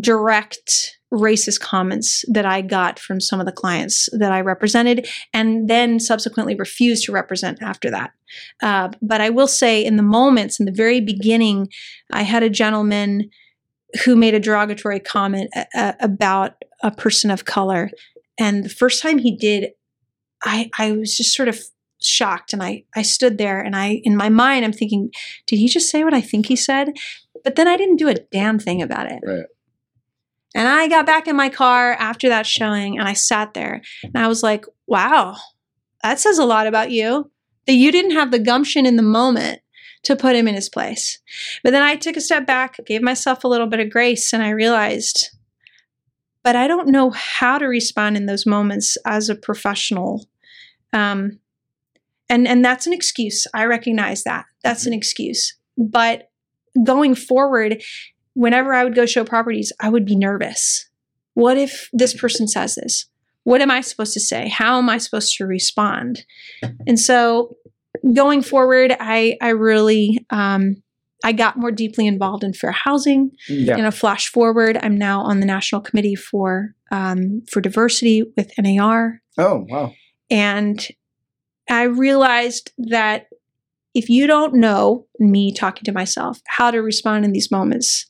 S2: direct racist comments that I got from some of the clients that I represented, and then subsequently refused to represent after that. Uh, but I will say, in the moments in the very beginning, I had a gentleman who made a derogatory comment a- a- about a person of color. And the first time he did, I, I was just sort of shocked. And I, I stood there and I, in my mind, I'm thinking, did he just say what I think he said? But then I didn't do a damn thing about it.
S1: Right.
S2: And I got back in my car after that showing and I sat there and I was like, wow, that says a lot about you that you didn't have the gumption in the moment to put him in his place. But then I took a step back, gave myself a little bit of grace, and I realized, but I don't know how to respond in those moments as a professional. Um, and and that's an excuse. I recognize that. That's an excuse. But going forward, whenever I would go show properties, I would be nervous. What if this person says this? What am I supposed to say? How am I supposed to respond? And so going forward, I I really um, I got more deeply involved in fair housing.
S3: Yeah.
S2: In a flash forward, I'm now on the national committee for um, for diversity with NAR,
S1: Oh wow.
S2: and I realized that if you don't know me talking to myself how to respond in these moments,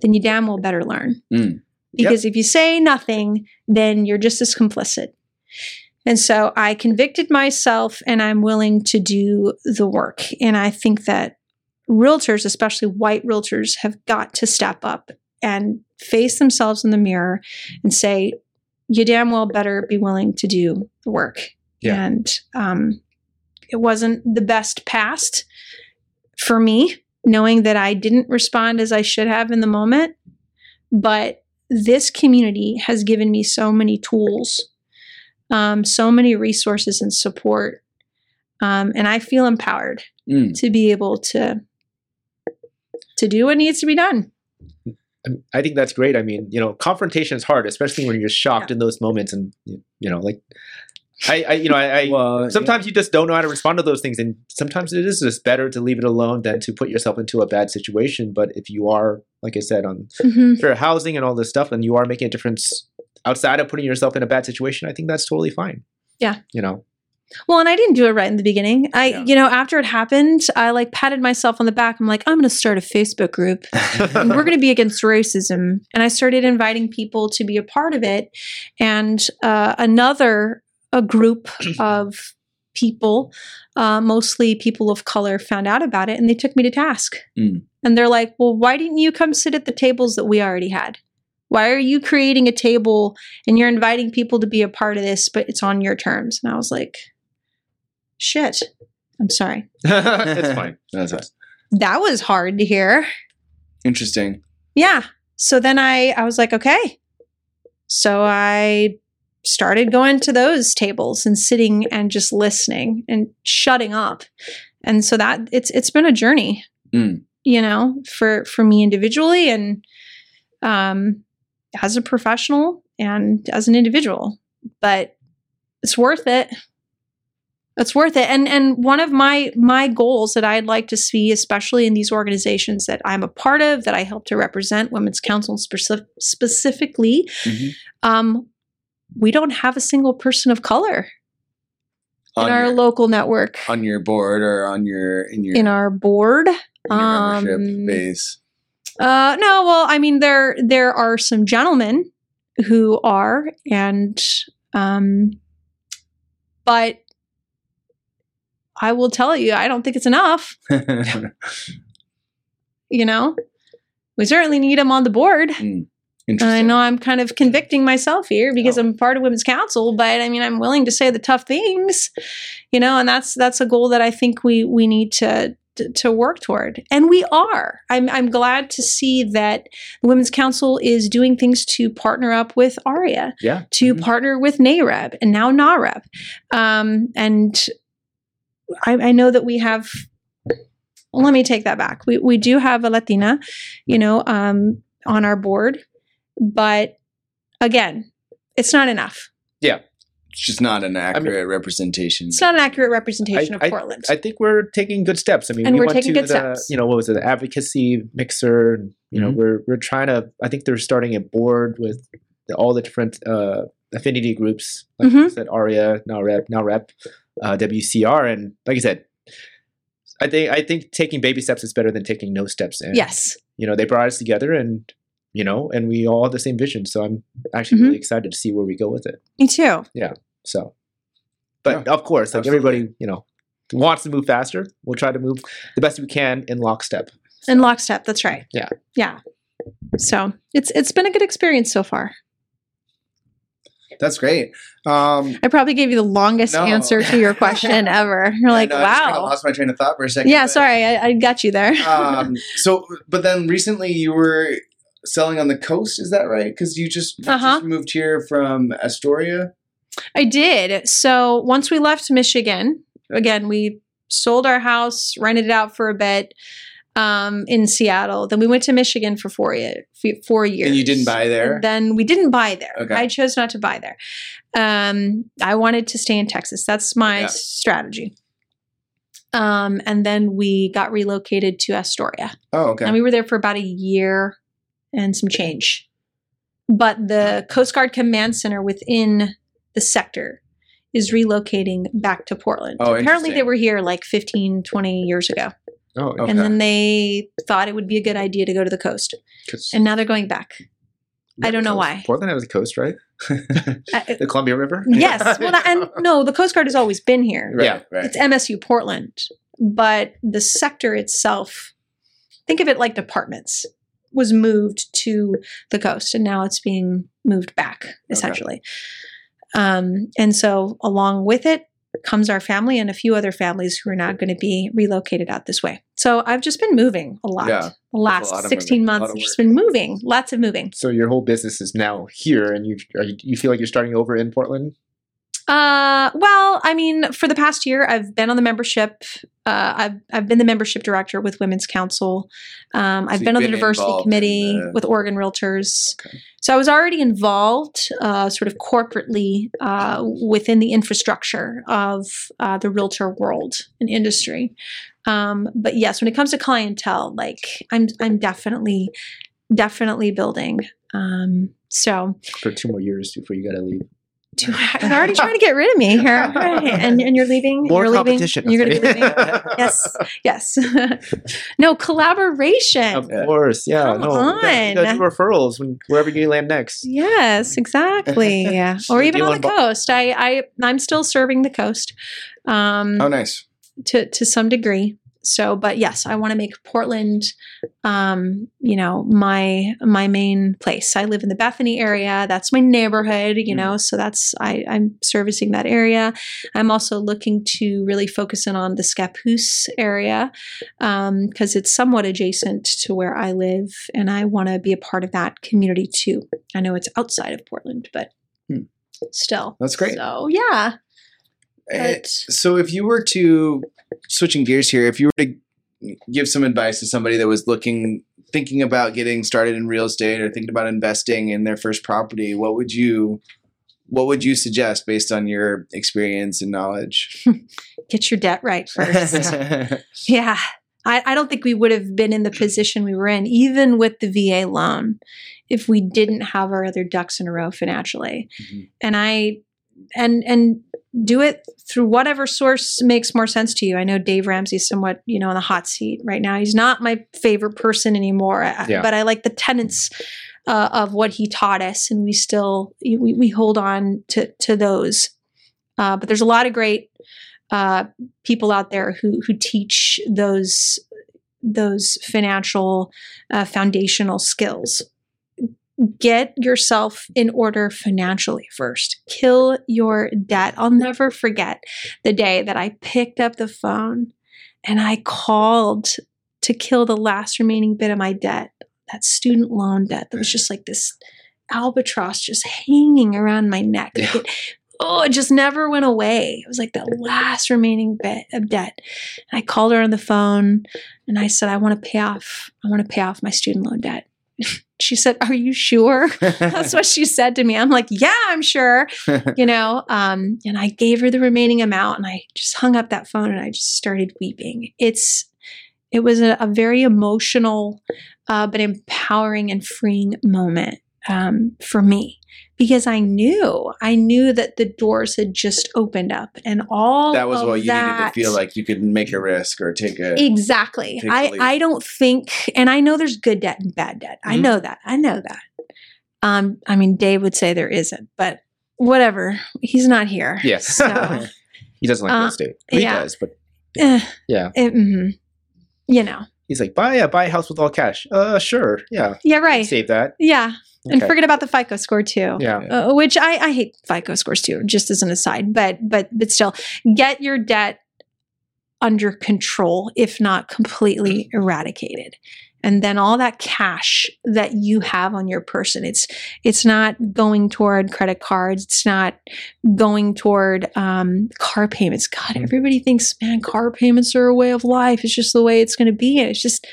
S2: then you damn well better learn.
S1: Mm.
S2: Because if you say nothing, then you're just as complicit. And so I convicted myself and I'm willing to do the work. And I think that realtors, especially white realtors, have got to step up and face themselves in the mirror and say, you damn well better be willing to do the work.
S3: Yeah.
S2: And um, it wasn't the best past for me, knowing that I didn't respond as I should have in the moment. But this community has given me so many tools, um, so many resources and support. Um, and I feel empowered
S1: Mm.
S2: to be able to to do what needs to be done.
S3: I- think that's great. I mean, you know, confrontation is hard, especially when you're shocked in those moments, and you know, like I, I you know, I, I
S1: Well,
S3: sometimes you just don't know how to respond to those things, and sometimes it is just better to leave it alone than to put yourself into a bad situation. But if you are, like I said, on fair housing and all this stuff, and you are making a difference outside of putting yourself in a bad situation, I think that's totally fine.
S2: Yeah.
S3: you know,
S2: Well, and I didn't do it right in the beginning. I,
S1: Yeah.
S2: you know, after it happened, I like patted myself on the back. I'm like, I'm going to start a Facebook group. and we're going to be against racism. And I started inviting people to be a part of it. And uh, another a group of people, uh, mostly people of color, found out about it and they took me to task.
S1: Mm.
S2: And they're like, well, why didn't you come sit at the tables that we already had? Why are you creating a table and you're inviting people to be a part of this, but it's on your terms? And I was like, shit. I'm sorry.
S3: it's fine.
S1: That's us.
S2: That was hard to hear.
S1: Interesting.
S2: yeah so then i i was like okay so i started going to those tables and sitting and just listening and shutting up and so that it's it's been a journey
S1: Mm.
S2: you know for for me individually and um as a professional and as an individual but it's worth it. It's worth it. And and one of my my goals that I'd like to see, especially in these organizations that I'm a part of, that I help to represent, Women's Council speci- specifically,
S1: Mhm.
S2: um, we don't have a single person of color in our
S1: your,
S2: local network,
S1: on your board or on your in your,
S2: in our board.
S1: in your membership
S2: um,
S1: base.
S2: Uh, no, well, I mean there there are some gentlemen who are, and um, but I will tell you, I don't think it's enough. You know, we certainly need them on the board. And I know I'm kind of convicting myself here because
S1: Oh.
S2: I'm part of Women's Council, but I mean I'm willing to say the tough things, you know, and that's that's a goal that I think we we need to to, work toward, and we are. I'm I'm glad to see that the Women's Council is doing things to partner up with AREAA,
S3: Yeah.
S2: to
S1: Mhm.
S2: partner with NAREB, and now NAREB, um, and I, I know that we have. Let me take that back. We we do have a Latina, you know, um, on our board, but again, it's not enough. Yeah.
S1: It's just not an accurate representation.
S2: It's not an accurate representation
S3: I-
S2: of Portland.
S3: I think we're taking good steps. I mean,
S2: And
S3: we
S2: we're
S3: went
S2: taking
S3: to
S2: good
S3: the,
S2: steps.
S3: you know, what was it, the advocacy mixer? and, You know,
S1: Mhm.
S3: we're we're trying to. I think they're starting a board with the, all the different uh, affinity groups, like you
S2: Mhm.
S3: said, AREAA, now Rep, now Rep, uh, WCR, and like I said, I think I think taking baby steps is better than taking no steps. And
S2: yes.
S3: you know, they brought us together, and you know, and we all have the same vision. So I'm actually
S2: Mhm.
S3: really excited to see where we go with it.
S2: Me too. Yeah.
S3: So, but
S1: Yeah,
S3: of course, like
S1: absolutely.
S3: everybody, you know, wants to move faster. We'll try to move the best we can in lockstep.
S2: In lockstep. That's right.
S3: Yeah.
S2: Yeah. So it's it's been a good experience so far.
S1: That's great. Um,
S2: I probably gave you the longest
S1: No.
S2: answer to your question ever. You're like,
S1: I know, I just kinda lost my train of thought for a second.
S2: Yeah,
S1: but-
S2: sorry, I, I got you there.
S1: um, so, but then recently you were selling on the coast. Is that right? Because you just, you
S2: Uh-huh.
S1: just moved here from Astoria.
S2: I did. So once we left Michigan, again, we sold our house, rented it out for a bit um, in Seattle. Then we went to Michigan for four, year, four years.
S1: And you didn't buy there?
S2: And then we didn't buy there.
S1: Okay.
S2: I chose not to buy there. Um, I wanted to stay in Texas. That's my
S1: Yeah.
S2: strategy. Um, and then we got relocated to Astoria.
S1: Oh, okay.
S2: And we were there for about a year and some change. But the Coast Guard Command Center within the sector is relocating back to Portland.
S1: Oh,
S2: Apparently, they were here like 15, 20 years ago.
S3: Oh,
S1: Okay.
S2: And then they thought it would be a good idea to go to the coast. And now they're going back. I don't know why.
S3: Portland has a coast, right?
S2: I-
S3: the Columbia River.
S2: yes. Well, and no, the Coast Guard has always been here.
S1: right,
S3: yeah.
S1: right.
S2: It's MSU Portland, but the sector itself, think of it like departments, was moved to the coast and now it's being moved back, essentially. Um, and so, along with it comes our family and a few other families who are now going to be relocated out this way. So, I've just been moving a lot.
S1: Yeah.
S2: The last
S1: lot
S2: 16
S1: moving,
S2: months, just been moving, lots of moving.
S3: So your whole business is now here, and you, you feel like you're starting over in Portland.
S2: Uh, well, I mean, for the past year, I've been on the membership. Uh, I've I've been the membership director with Women's Council. Um, I've been on the
S1: been
S2: diversity committee
S1: the-
S2: with Oregon Realtors.
S1: Okay.
S2: So I was already involved, uh, sort of corporately, uh, within the infrastructure of uh, the realtor world and industry. Um, but yes, when it comes to clientele, like I'm, I'm definitely, definitely building. Um, so
S3: for two more years before you got to leave.
S2: Dude, You're already trying to get rid of me here, and and you're leaving.
S3: More
S2: you're
S3: competition.
S2: Leaving, you're going to be leaving. yes, yes. no collaboration.
S3: Of course, yeah.
S2: Come
S3: no, you gotta- you gotta
S2: on.
S3: do referrals when wherever you land next.
S2: Yes, exactly. or even on the
S3: bu-
S2: coast. I I I'm still serving the coast, um,
S1: oh, nice.
S2: to to some degree. So, but yes, I want to make Portland, um, you know, my my main place. I live in the Bethany area. That's my neighborhood, you know. So that's I I'm servicing that area. I'm also looking to really focus in on the Scappoose area because it's somewhat adjacent to where I live, and I want to be a part of that community too. I know it's outside of Portland, but
S1: Hmm.
S2: still,
S1: That's great.
S2: So yeah, but
S1: So, if you were to switching gears here, if you were to give some advice to somebody that was looking, thinking about getting started in real estate or thinking about investing in their first property, what would you, what would you suggest based on your experience and knowledge?
S2: Get your debt right first. yeah. I, I don't think we would have been in the position we were in, even with the VA loan, if we didn't have our other ducks in a row financially.
S1: Mhm.
S2: And I and and do it through whatever source makes more sense to you. I know Dave Ramsey's somewhat, you know, on the hot seat right now. He's not my favorite person anymore, I-
S3: Yeah.
S2: but I like the tenets uh, of what he taught us, and we still we, we hold on to to those. Uh, but there's a lot of great uh, people out there who who teach those those financial uh, foundational skills. Get yourself in order financially first. Kill your debt. I'll never forget the day that I picked up the phone and I called to kill the last remaining bit of my debt, that student loan debt that was just like this albatross just hanging around my neck. Like it- oh, it just never went away. It was like the last remaining bit of debt. And I called her on the phone and I said, I want to pay off, I want to pay off my student loan debt. She said, Are you sure? That's what she said to me. I'm like, Yeah, I'm sure. You know, um, and I gave her the remaining amount and I just hung up that phone and I just started weeping. It's it was a, a very emotional uh, but empowering and freeing moment um, for me because I knew I knew that the doors had just opened up and all
S1: that was what you needed to feel like you could make a risk or take a.
S2: Exactly.
S1: Take
S2: I. I don't think, and I know there's good debt and bad debt. I
S3: Mhm.
S2: know that. I know that. Um, I mean, Dave would say there isn't, but whatever. He's not here.
S3: yes.
S2: So,
S3: he doesn't like
S2: Uh,
S3: real estate. Well,
S2: yeah.
S3: He does, but
S2: eh,
S3: Yeah.
S2: it- mhm. You know.
S3: he's like, buy a buy a house with all cash. Uh, sure. Yeah.
S2: Yeah, right.
S3: Save that.
S2: Yeah. And forget about the FICO score too.
S3: Yeah.
S2: Uh, which I, I hate FICO scores too, just as an aside. But but but still, get your debt under control, if not completely eradicated. And then all that cash that you have on your person, it's it's not going toward credit cards. It's not going toward um, car payments. God, everybody thinks, man, car payments are a way of life. It's just the way it's going to be, and it's just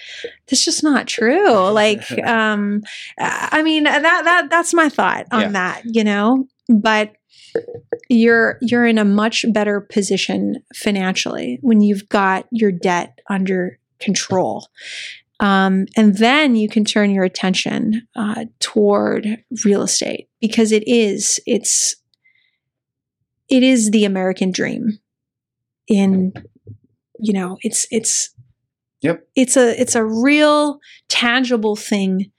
S2: that's just not true. Like, um, I mean, that that that's my thought on
S3: Yeah.
S2: that. You know, but you're you're in a much better position financially when you've got your debt under control um, and then you can turn your attention uh, toward real estate because it is it's it is the american dream in you know it's it's
S1: Yep.
S2: it's a it's a real tangible thing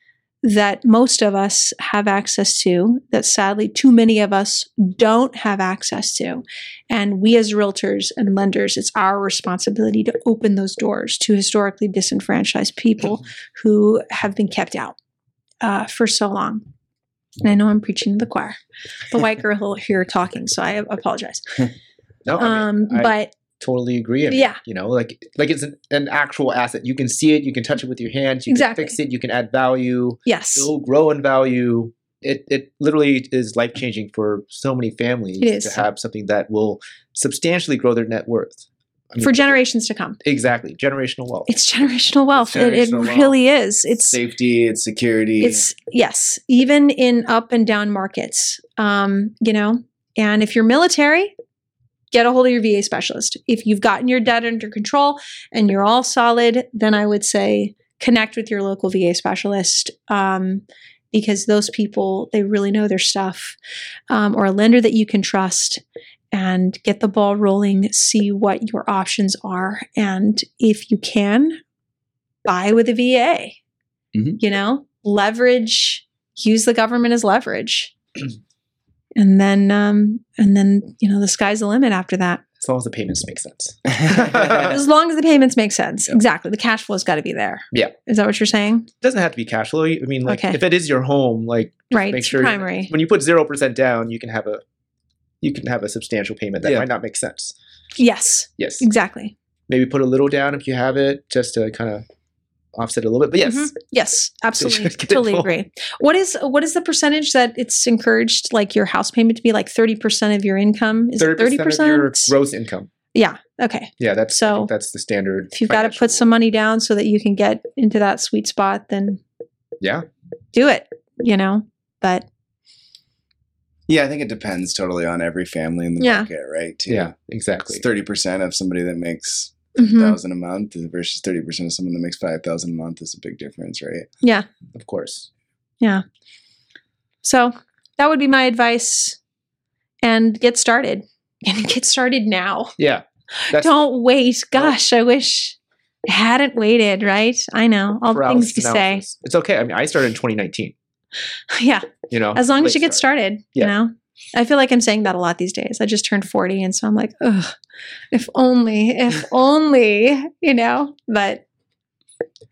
S2: that most of us have access to that sadly too many of us don't have access to. And we as realtors and lenders it's our responsibility to open those doors to historically disenfranchised people who have been kept out uh, for so long. And i know i'm preaching to the choir. The white girl here talking so i apologize.
S3: No, I mean,
S2: um,
S3: I
S2: but
S3: totally agree. I mean,
S2: Yeah.
S3: You know, like like it's an, an actual asset. You can see it. You can touch it with your hands. You
S2: Exactly.
S3: can fix it. You can add value.
S2: yes
S3: It'll grow in value. It it literally is life changing for so many families
S2: It is.
S3: to have something that will substantially grow their net worth. I mean,
S2: for generations to come
S3: Exactly, generational wealth.
S2: it's generational wealth it, it
S1: generational wealth.
S2: really is it's
S1: safety, it's security.
S2: It's yes, even in up and down markets. Um, you know, and if you're military, get a hold of your VA specialist. If you've gotten your debt under control and you're all solid, then I would say connect with your local VA specialist. Um, because those people, they really know their stuff, um, or a lender that you can trust and get the ball rolling, see what your options are. And if you can, buy with a VA.
S1: Mhm.
S2: You know, leverage, use the government as leverage. and then um and then you know the sky's the limit after that
S3: as long as the payments make sense.
S2: as long as the payments make sense
S3: Yeah.
S2: exactly the cash flow's got to be there
S3: Yeah.
S2: is that what you're saying
S3: It doesn't have to be cash flow. I mean, like
S2: Okay.
S3: if it is your home, like
S2: right
S3: make sure
S2: primary
S3: when you put zero percent down, you can have a you can have a substantial payment that
S1: Yeah.
S3: might not make sense.
S2: yes
S3: Yes,
S2: exactly
S3: maybe put a little down if you have it, just to kind of offset a little bit. But yes,
S2: Mhm. yes absolutely totally agree what is what is the percentage that it's encouraged like your house payment to be like 30% of your income is it
S3: thirty
S2: 30%
S3: of your gross income.
S2: yeah okay
S3: Yeah, that's
S2: So,
S3: that's the standard.
S2: if you've got to
S3: financial
S2: put some money down so that you can get into that sweet spot then
S3: yeah,
S2: do it you know but
S4: Yeah, I think it depends totally on every family in the
S2: Yeah.
S4: market, right? Too.
S3: Yeah, exactly.
S4: Thirty percent of somebody that makes
S2: Mhm.
S4: thousand a month versus thirty percent of someone that makes five thousand a month is a big difference, right?
S2: Yeah.
S3: Of course. Yeah.
S2: So that would be my advice. And get started. And get started now.
S3: Yeah.
S2: Don't wait. Gosh, I wish I hadn't waited, right? I know. All the things to say.
S3: It's okay. I mean, I started in 2019.
S2: Yeah.
S3: You know,
S2: As long as you get
S3: start.
S2: started,
S3: Yeah.
S2: you know? I feel like I'm saying that a lot these days. I just turned 40 and so I'm like, ugh, if only, if only, you know? But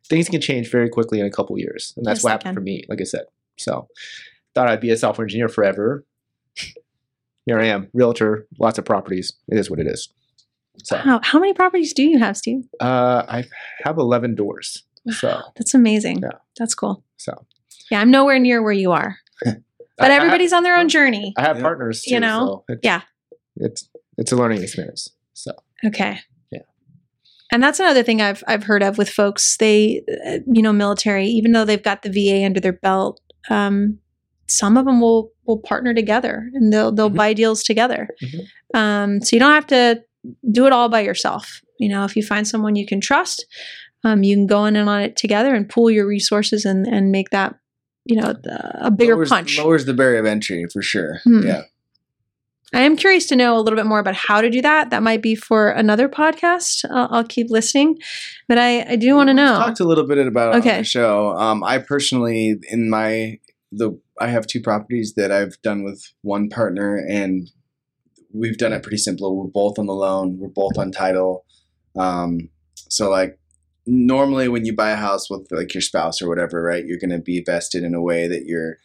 S3: things can change very quickly in a couple years, and that's
S2: Yes,
S3: what happened for me. Like I said, so thought I'd be a software engineer forever. Here I am, realtor, lots of properties. It is what it is. So
S2: how, how many properties do you have, Steve?
S3: uh, I have 11 doors. So
S2: That's amazing.
S3: Yeah.
S2: That's cool.
S3: so
S2: Yeah, I'm nowhere near where you are. But
S3: I- I have-
S2: everybody's on their own journey.
S3: I have
S4: Yeah.
S3: partners, too,
S2: You know?
S3: so it's,
S2: Yeah.
S3: it's it's a learning experience. So
S2: Okay.
S3: Yeah.
S2: And that's another thing I've I've heard of with folks. They, uh, you know, military, even though they've got the VA under their belt, um, some of them will will partner together and they'll they'll
S3: Mhm.
S2: buy deals together.
S3: Mhm.
S2: Um, so you don't have to do it all by yourself. You know, if you find someone you can trust, um, you can go in and on it together and pool your resources and and make that, you know, the, a bigger
S4: lowers,
S2: punch.
S4: lowers the barrier of entry for sure.
S2: Hmm.
S4: Yeah,
S2: I am curious to know a little bit more about how to do that. That might be for another podcast. I'll, I'll keep listening, but I, I do want to
S4: We
S2: know.
S4: talked a little bit about it
S2: Okay.
S4: on the show. Um, I personally, in my the, I have two properties that I've done with one partner, and we've done it pretty simple. We're both on the loan. We're both on title. Um, so like normally when you buy a house with like your spouse or whatever, right, you're going to be vested in a way that you're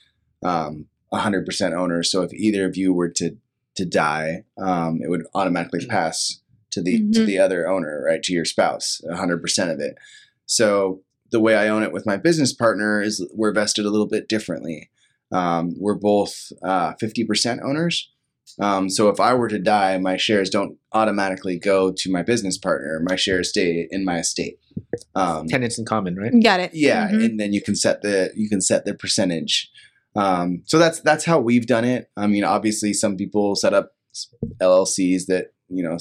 S4: um, 100% owner. So if either of you were to to die, um, it would automatically pass to the to
S2: Mhm.
S4: the other owner, right, to your spouse, 100% of it. So the way I own it with my business partner is we're vested a little bit differently. Um, we're both uh, 50% owners. Um, so if I were to die, my shares don't automatically go to my business partner. My shares stay in my estate. Um,
S3: tenants in common, right?
S2: Got it.
S4: yeah,
S2: Mhm.
S4: and then you can set the you can set the percentage. Um, so that's that's how we've done it. I mean, obviously, some people set up LLCs that you know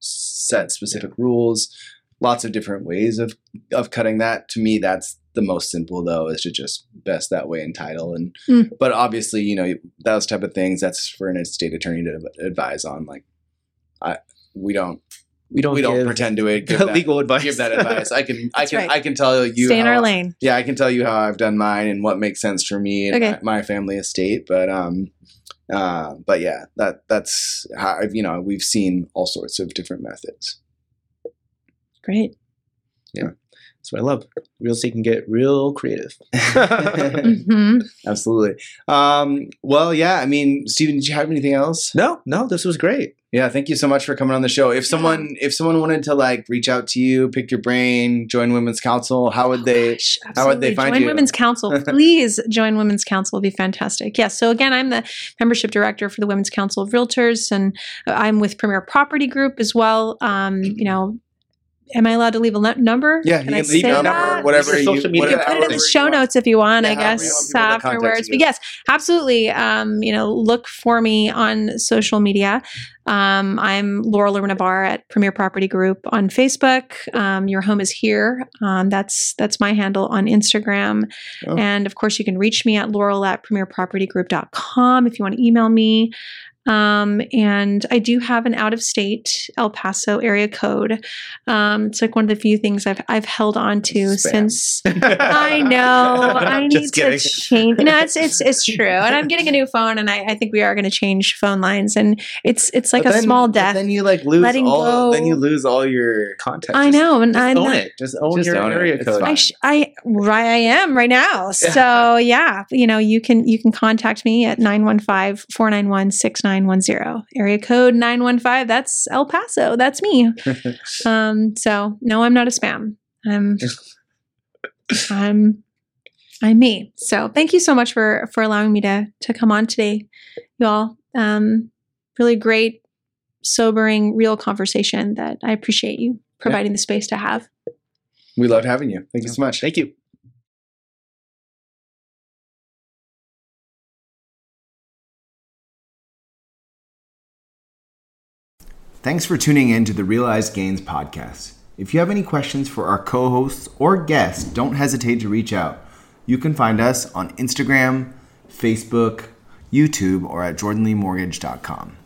S4: set specific rules. Lots of different ways of of cutting that. To me, that's the most simple though, is to just best that way in title. And
S2: Mm.
S4: but obviously, you know, those type of things that's for an estate attorney to advise on. Like, I we don't
S3: We don't
S4: we don't
S3: give
S4: pretend to give that,
S3: legal advice.
S4: give that advice. I can I can
S2: right.
S4: I can tell you
S2: Stay in our
S4: how-
S2: lane.
S4: yeah, I can tell you how I've done mine and what makes sense for me and
S2: Okay.
S4: my, my family estate. But um, uh, but yeah, that that's how I've, you know we've seen all sorts of different methods.
S2: Great. Yeah.
S3: That's what I love. Real estate can get real creative.
S2: hmm
S4: Absolutely. Um, well, yeah. I mean, Steven, did you have anything else?
S3: No, no, this was great.
S4: Yeah, thank you so much for coming on the show. If someone if someone wanted to like reach out to you, pick your brain, join Women's Council, how would they?
S2: Gosh,
S4: how would they find
S2: join
S4: you?
S2: Women's Council. Please join Women's Council. It'd be fantastic. Yes. so again, I'm the membership director for the Women's Council of Realtors, and I'm with Premier Property Group as well. Um, you know, am I allowed to leave a le- number?
S4: Yeah,
S2: Can
S4: you
S2: I
S4: leave
S2: say
S4: your number,
S2: that?
S4: whatever you
S3: social media
S2: You can put it in the show
S4: want.
S2: notes if you want,
S4: Yeah,
S2: I
S4: however you
S2: guess,
S4: want people to
S2: afterwards. But yes, absolutely. Um, you know, look for me on social media. Um, I'm Laura Bar at Premier Property Group on Facebook. Um, Your home is here. Um, that's that's my handle on Instagram.
S4: Oh.
S2: And of course, you can reach me at laurel at premierpropertygroup.com if you want to email me. Um, and I do have an out of state El Paso area code. Um, it's like one of the few things I've I've held on to
S4: Spam.
S2: since I know. I need to change. No, it's it's it's true. And I'm getting a new phone, and I, I think we are going to change phone lines. And it's it's like
S4: But
S2: a
S4: then-
S2: small death.
S4: Then you like lose
S2: Letting
S4: all.
S2: go.
S4: Then you lose all your.
S3: Contact.
S2: I
S3: Just-
S2: know, and
S3: Just
S2: I
S3: own it. Just own
S4: Just
S3: your
S4: own
S3: area
S4: It's
S3: code.
S2: I, sh- I right I am right now. So yeah, you know, you can you can contact me at 915-491-6910. Area code 915. That's El Paso. That's me. um so no, I'm not a spam. I'm I'm I'm me. So thank you so much for for allowing me to to come on today, you all. Um really great sobering real conversation that I appreciate you providing the space to have.
S4: We loved having you. Thank you so much.
S3: Thank you.
S4: Thanks for tuning in to the Realized Gains podcast. If you have any questions for our co hosts or guests, don't hesitate to reach out. You can find us on Instagram, Facebook, YouTube, or at jordanleemortgage.com.